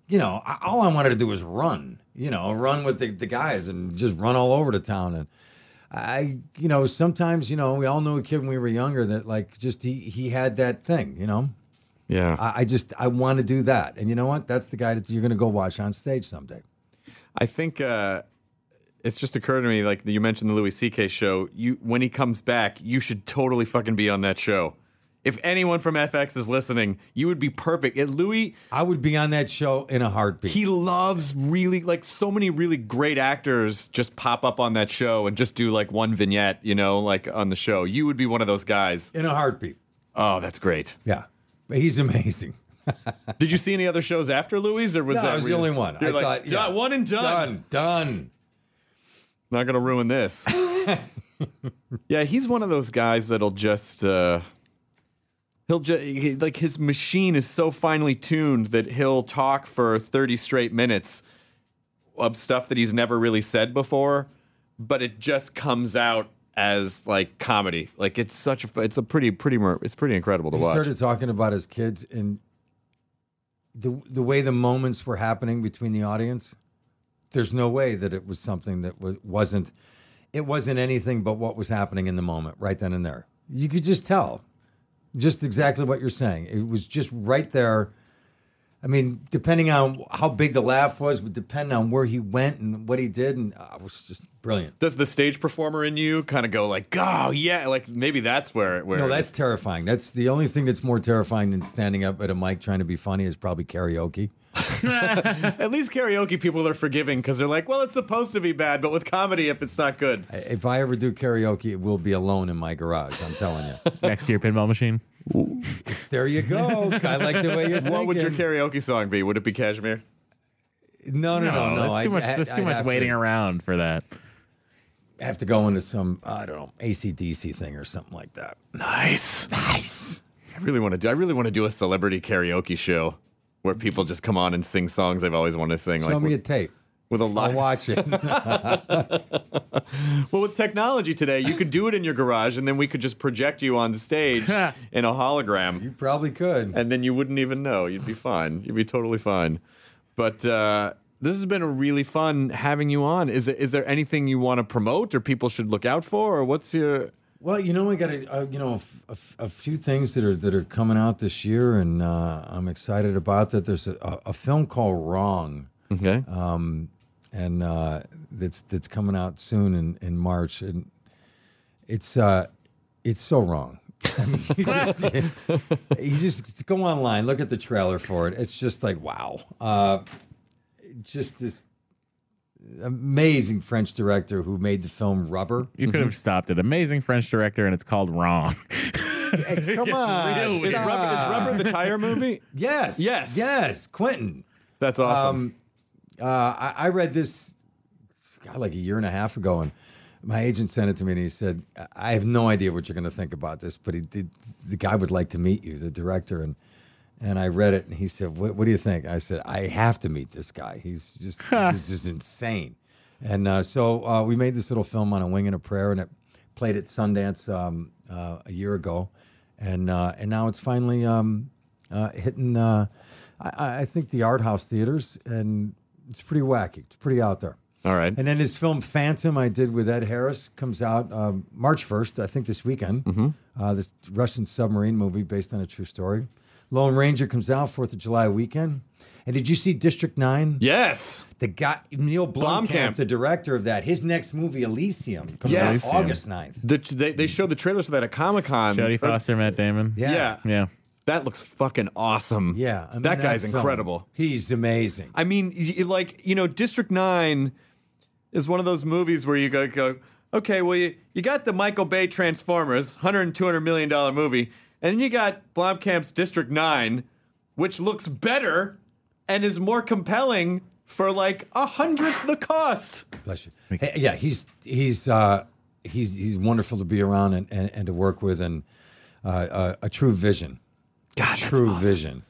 Speaker 6: You know, all I wanted to do was run. You know, run with the, the guys and just run all over the town and. I, you know, sometimes, you know, we all knew a kid when we were younger that like just he he had that thing, you know.
Speaker 2: Yeah,
Speaker 6: I, I just I want to do that, and you know what? That's the guy that you're going to go watch on stage someday.
Speaker 2: I think uh, it's just occurred to me like you mentioned the Louis C.K. show. You when he comes back, you should totally fucking be on that show. If anyone from FX is listening, you would be perfect. And Louis,
Speaker 6: I would be on that show in a heartbeat.
Speaker 2: he loves really like so many really great actors just pop up on that show and just do like one vignette, you know, like on the show. You would be one of those guys.
Speaker 6: in a heartbeat.
Speaker 2: Oh, that's great.
Speaker 6: Yeah, but he's amazing. (laughs)
Speaker 2: Did you see any other shows after Louis, or was
Speaker 6: no,
Speaker 2: that
Speaker 6: I was the only one.
Speaker 2: You're
Speaker 6: I
Speaker 2: like,
Speaker 6: thought
Speaker 2: "Done,
Speaker 6: yeah,
Speaker 2: one and done.
Speaker 6: done, done.
Speaker 2: Not gonna ruin this. (laughs) yeah, he's one of those guys that'll just uh He'll just like his machine is so finely tuned that he'll talk for 30 straight minutes of stuff that he's never really said before, but it just comes out as like comedy. Like it's such a it's a pretty pretty it's pretty incredible to watch.
Speaker 6: He
Speaker 2: watch.
Speaker 6: started talking about his kids and the the way the moments were happening between the audience. There's no way that it was something that was wasn't. It wasn't anything but what was happening in the moment, right then and there. You could just tell, just exactly what you're saying. It was just right there. I mean, depending on how big the laugh was, would depend on where he went and what he did, and uh, it was just brilliant.
Speaker 2: Does the stage performer in you kind of go like, "Oh yeah," like maybe that's where it, where
Speaker 6: No, that's terrifying. That's the only thing that's more terrifying than standing up at a mic trying to be funny is probably karaoke.
Speaker 2: At least karaoke people are forgiving because they're like, well, it's supposed to be bad, but with comedy, if it's not good,
Speaker 6: If I ever do karaoke, it will be alone in my garage. I'm telling you. (laughs)
Speaker 5: Next to your pinball machine. (laughs)
Speaker 6: there you go. I like the way you're thinking.
Speaker 2: what would your karaoke song be? Would it be Kashmir?
Speaker 6: No, no, no, no.
Speaker 5: That's
Speaker 6: I-
Speaker 5: too much.
Speaker 6: I-
Speaker 5: That's
Speaker 6: I'd
Speaker 5: too much waiting
Speaker 6: to,
Speaker 5: around for that.
Speaker 6: Have to go into some I don't know ACDC thing or something like that.
Speaker 2: Nice.
Speaker 6: Nice.
Speaker 2: I really want to do. I really want to do a celebrity karaoke show where people just come on and sing songs they've always wanted to sing.
Speaker 6: Show
Speaker 2: like
Speaker 6: me a tape.
Speaker 2: with a
Speaker 6: I'll
Speaker 2: live.
Speaker 6: watch it. (laughs)
Speaker 2: Well, with technology today, you could do it in your garage, and then we could just project you on stage (laughs) in a hologram.
Speaker 6: you probably could.
Speaker 2: and then you wouldn't even know. You'd be fine. You'd be totally fine. But uh, this has been a really fun having you on. Is it, is there anything you want to promote or people should look out for, or what's your?
Speaker 6: Well, you know, I got a, uh, you know a, a a few things that are that are coming out this year, and uh, I'm excited about that. There's a, a, a film called Wrong.
Speaker 2: Okay.
Speaker 6: um, and uh, that's that's coming out soon in, in March, and it's uh, it's so wrong. I (laughs) mean, you, just, you just go online, look at the trailer for it. It's just like wow, uh, just this amazing French director who made the film Rubber.
Speaker 5: You could have stopped it. Amazing French director, and it's called Wrong. (laughs)
Speaker 6: Hey, come on,
Speaker 2: is, rubber, is rubber the tire movie?
Speaker 6: Yes,
Speaker 2: Yes.
Speaker 6: yes, Quentin.
Speaker 2: That's awesome.
Speaker 6: Um, uh, I, I read this, God, like a year and a half ago, and my agent sent it to me, and he said, "I have no idea what you're going to think about this, but he did. The guy would like to meet you, the director." And and I read it, and he said, "What, what do you think?" I said, "I have to meet this guy. He's just he's just insane." And uh, so uh, we made this little film on a wing and a prayer, and it played at Sundance um, uh, a year ago, and uh, and now it's finally um, uh, hitting. Uh, I, I think the art house theaters, and it's pretty wacky. It's pretty out there.
Speaker 2: All right.
Speaker 6: And then his film Phantom, I did with Ed Harris, comes out um, March 1st, I think this weekend. Mm-hmm. Uh, this Russian submarine movie based on a true story. Lone Ranger comes out 4th of July weekend. And did you see District 9?
Speaker 2: yes.
Speaker 6: The guy, Neil Blomkamp,
Speaker 2: Blomkamp.
Speaker 6: the director of that, his next movie, Elysium, comes
Speaker 2: Yes.
Speaker 6: out August 9th.
Speaker 2: The, they, they showed the trailers for that at Comic Con.
Speaker 5: Jodie Foster, Matt Damon.
Speaker 6: Yeah.
Speaker 2: Yeah.
Speaker 5: Yeah.
Speaker 2: That looks fucking awesome.
Speaker 6: Yeah. I mean,
Speaker 2: that guy's
Speaker 6: film,
Speaker 2: incredible.
Speaker 6: He's amazing.
Speaker 2: I mean, y- y- like you know, District Nine is one of those movies where you go, go okay, well, you, you got the Michael Bay Transformers, 100 and 200 million dollar movie, and then you got Blomkamp's District Nine, which looks better and is more compelling for like a hundredth the cost.
Speaker 6: Bless you. Hey, yeah, he's he's uh, he's he's wonderful to be around and, and, and to work with, and uh, uh, a true vision.
Speaker 2: God,
Speaker 6: true vision.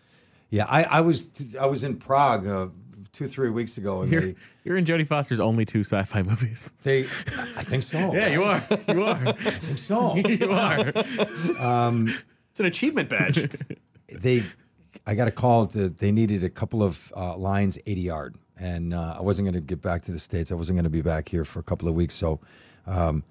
Speaker 6: Yeah, I, I was I was in Prague uh, two three weeks ago, and
Speaker 5: You're,
Speaker 6: they
Speaker 5: you're in Jodie Foster's only two sci-fi movies.
Speaker 6: they I think so. (laughs)
Speaker 5: Yeah, you are. You are.
Speaker 6: I think so. (laughs)
Speaker 5: you are.
Speaker 2: It's an achievement badge. (laughs)
Speaker 6: they I got a call that they needed a couple of uh, lines ADR, and uh, I wasn't going to get back to the states. I wasn't going to be back here for a couple of weeks, so um,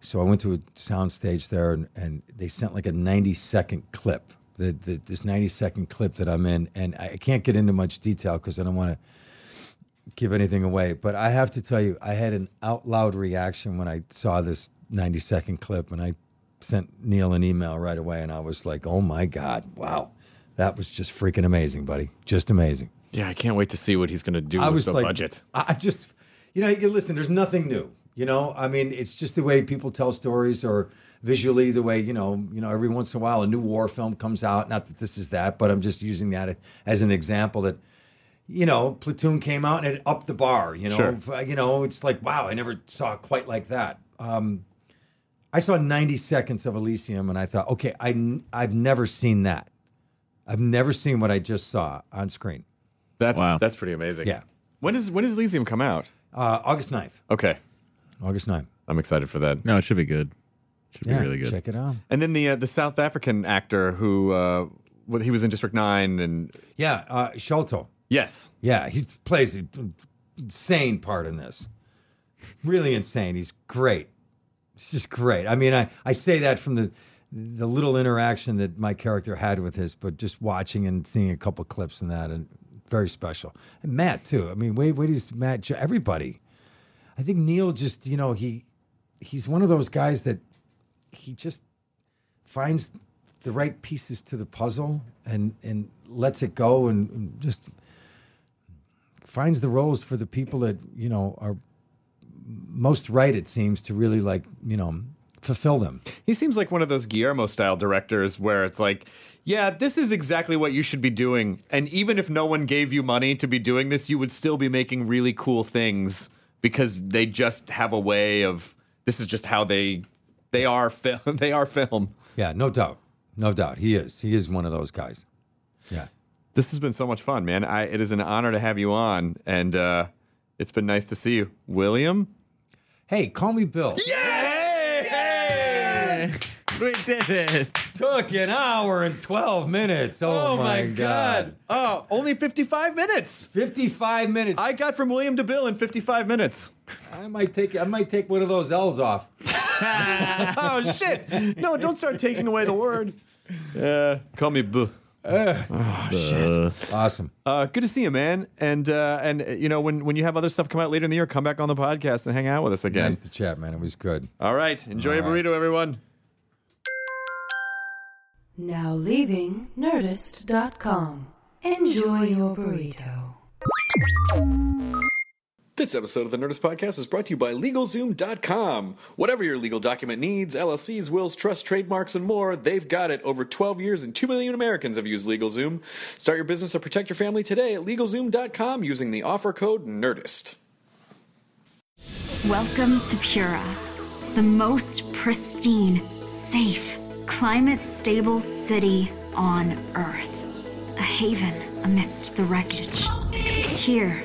Speaker 6: so I went to a sound stage there, and, and they sent like a 90 second clip. The, the, this 90 second clip that I'm in, and I can't get into much detail because I don't want to give anything away. But I have to tell you, I had an out loud reaction when I saw this 90 second clip, and I sent Neil an email right away, and I was like, "Oh my god, wow, that was just freaking amazing, buddy, just amazing."
Speaker 2: yeah, I can't wait to see what he's going to do
Speaker 6: I
Speaker 2: with the
Speaker 6: like,
Speaker 2: budget.
Speaker 6: I I just, you know, you listen. There's nothing new. You know, I mean, it's just the way people tell stories, or visually the way you know, you know, every once in a while a new war film comes out. Not that this is that, but I'm just using that as an example that. You know, Platoon came out and it upped the bar. You know,
Speaker 2: Sure.
Speaker 6: You know, it's like wow, I never saw it quite like that. Um, I saw 90 seconds of Elysium and I thought, okay, I've never seen that. I've never seen what I just saw on screen.
Speaker 2: That's
Speaker 5: Wow.
Speaker 2: that's pretty amazing.
Speaker 6: Yeah.
Speaker 2: When does when does Elysium come out?
Speaker 6: Uh, August 9th.
Speaker 2: Okay,
Speaker 6: August 9th.
Speaker 2: I'm excited for that.
Speaker 5: No, it should be good. Should
Speaker 6: Yeah,
Speaker 5: be really good.
Speaker 6: check it out.
Speaker 2: And then the uh, the South African actor who uh, he was in District Nine and
Speaker 6: Yeah, uh, Sharlto.
Speaker 2: yes,
Speaker 6: Yeah, he plays an insane part in this. Really insane. He's great. He's just great. I mean, I, I say that from the the little interaction that my character had with his, but just watching and seeing a couple clips and that, and very special. And Matt too. I mean, wait, wait, is Matt? Everybody. I think Neil just, you know, he he's one of those guys that he just finds the right pieces to the puzzle and and lets it go and, and just finds the roles for the people that you know are most right it seems to really like you know fulfill them.
Speaker 2: He seems like one of those Guillermo style directors where it's like, yeah, this is exactly what you should be doing, and even if no one gave you money to be doing this, you would still be making really cool things because they just have a way of this is just how they they are (laughs) film they are film.
Speaker 6: yeah no doubt. No doubt. He is. He is one of those guys. Yeah.
Speaker 2: This has been so much fun, man. I, it is an honor to have you on, and uh, it's been nice to see you, William.
Speaker 6: hey call me bill Yes!
Speaker 5: We did it.
Speaker 6: took an hour and 12 minutes oh, my, god.
Speaker 2: Oh, only 55 minutes.
Speaker 6: 55 minutes
Speaker 2: I got from William to Bill in 55 minutes.
Speaker 6: I might take I might take one of those L's off (laughs)
Speaker 2: oh, shit. No, don't start taking away the word. (laughs) Uh, call me Bill.
Speaker 6: awesome
Speaker 2: Uh, good to see you, man. And uh, and uh, you know when when you have other stuff come out later in the year, come back on the podcast and hang out with us again.
Speaker 6: nice to chat man it was good
Speaker 2: All right, enjoy
Speaker 6: All
Speaker 2: your
Speaker 6: right.
Speaker 2: burrito, everyone.
Speaker 3: Now leaving Nerdist.com. Enjoy your burrito.
Speaker 7: This episode of the Nerdist Podcast is brought to you by LegalZoom.com. Whatever your legal document needs, LLCs, wills, trusts, trademarks, and more, they've got it. Over 12 years and 2 million Americans have used LegalZoom. Start your business or protect your family today at LegalZoom.com using the offer code NERDIST.
Speaker 8: Welcome to Pura, the most pristine, safe, climate stable city on Earth. A haven amidst the wreckage. Here,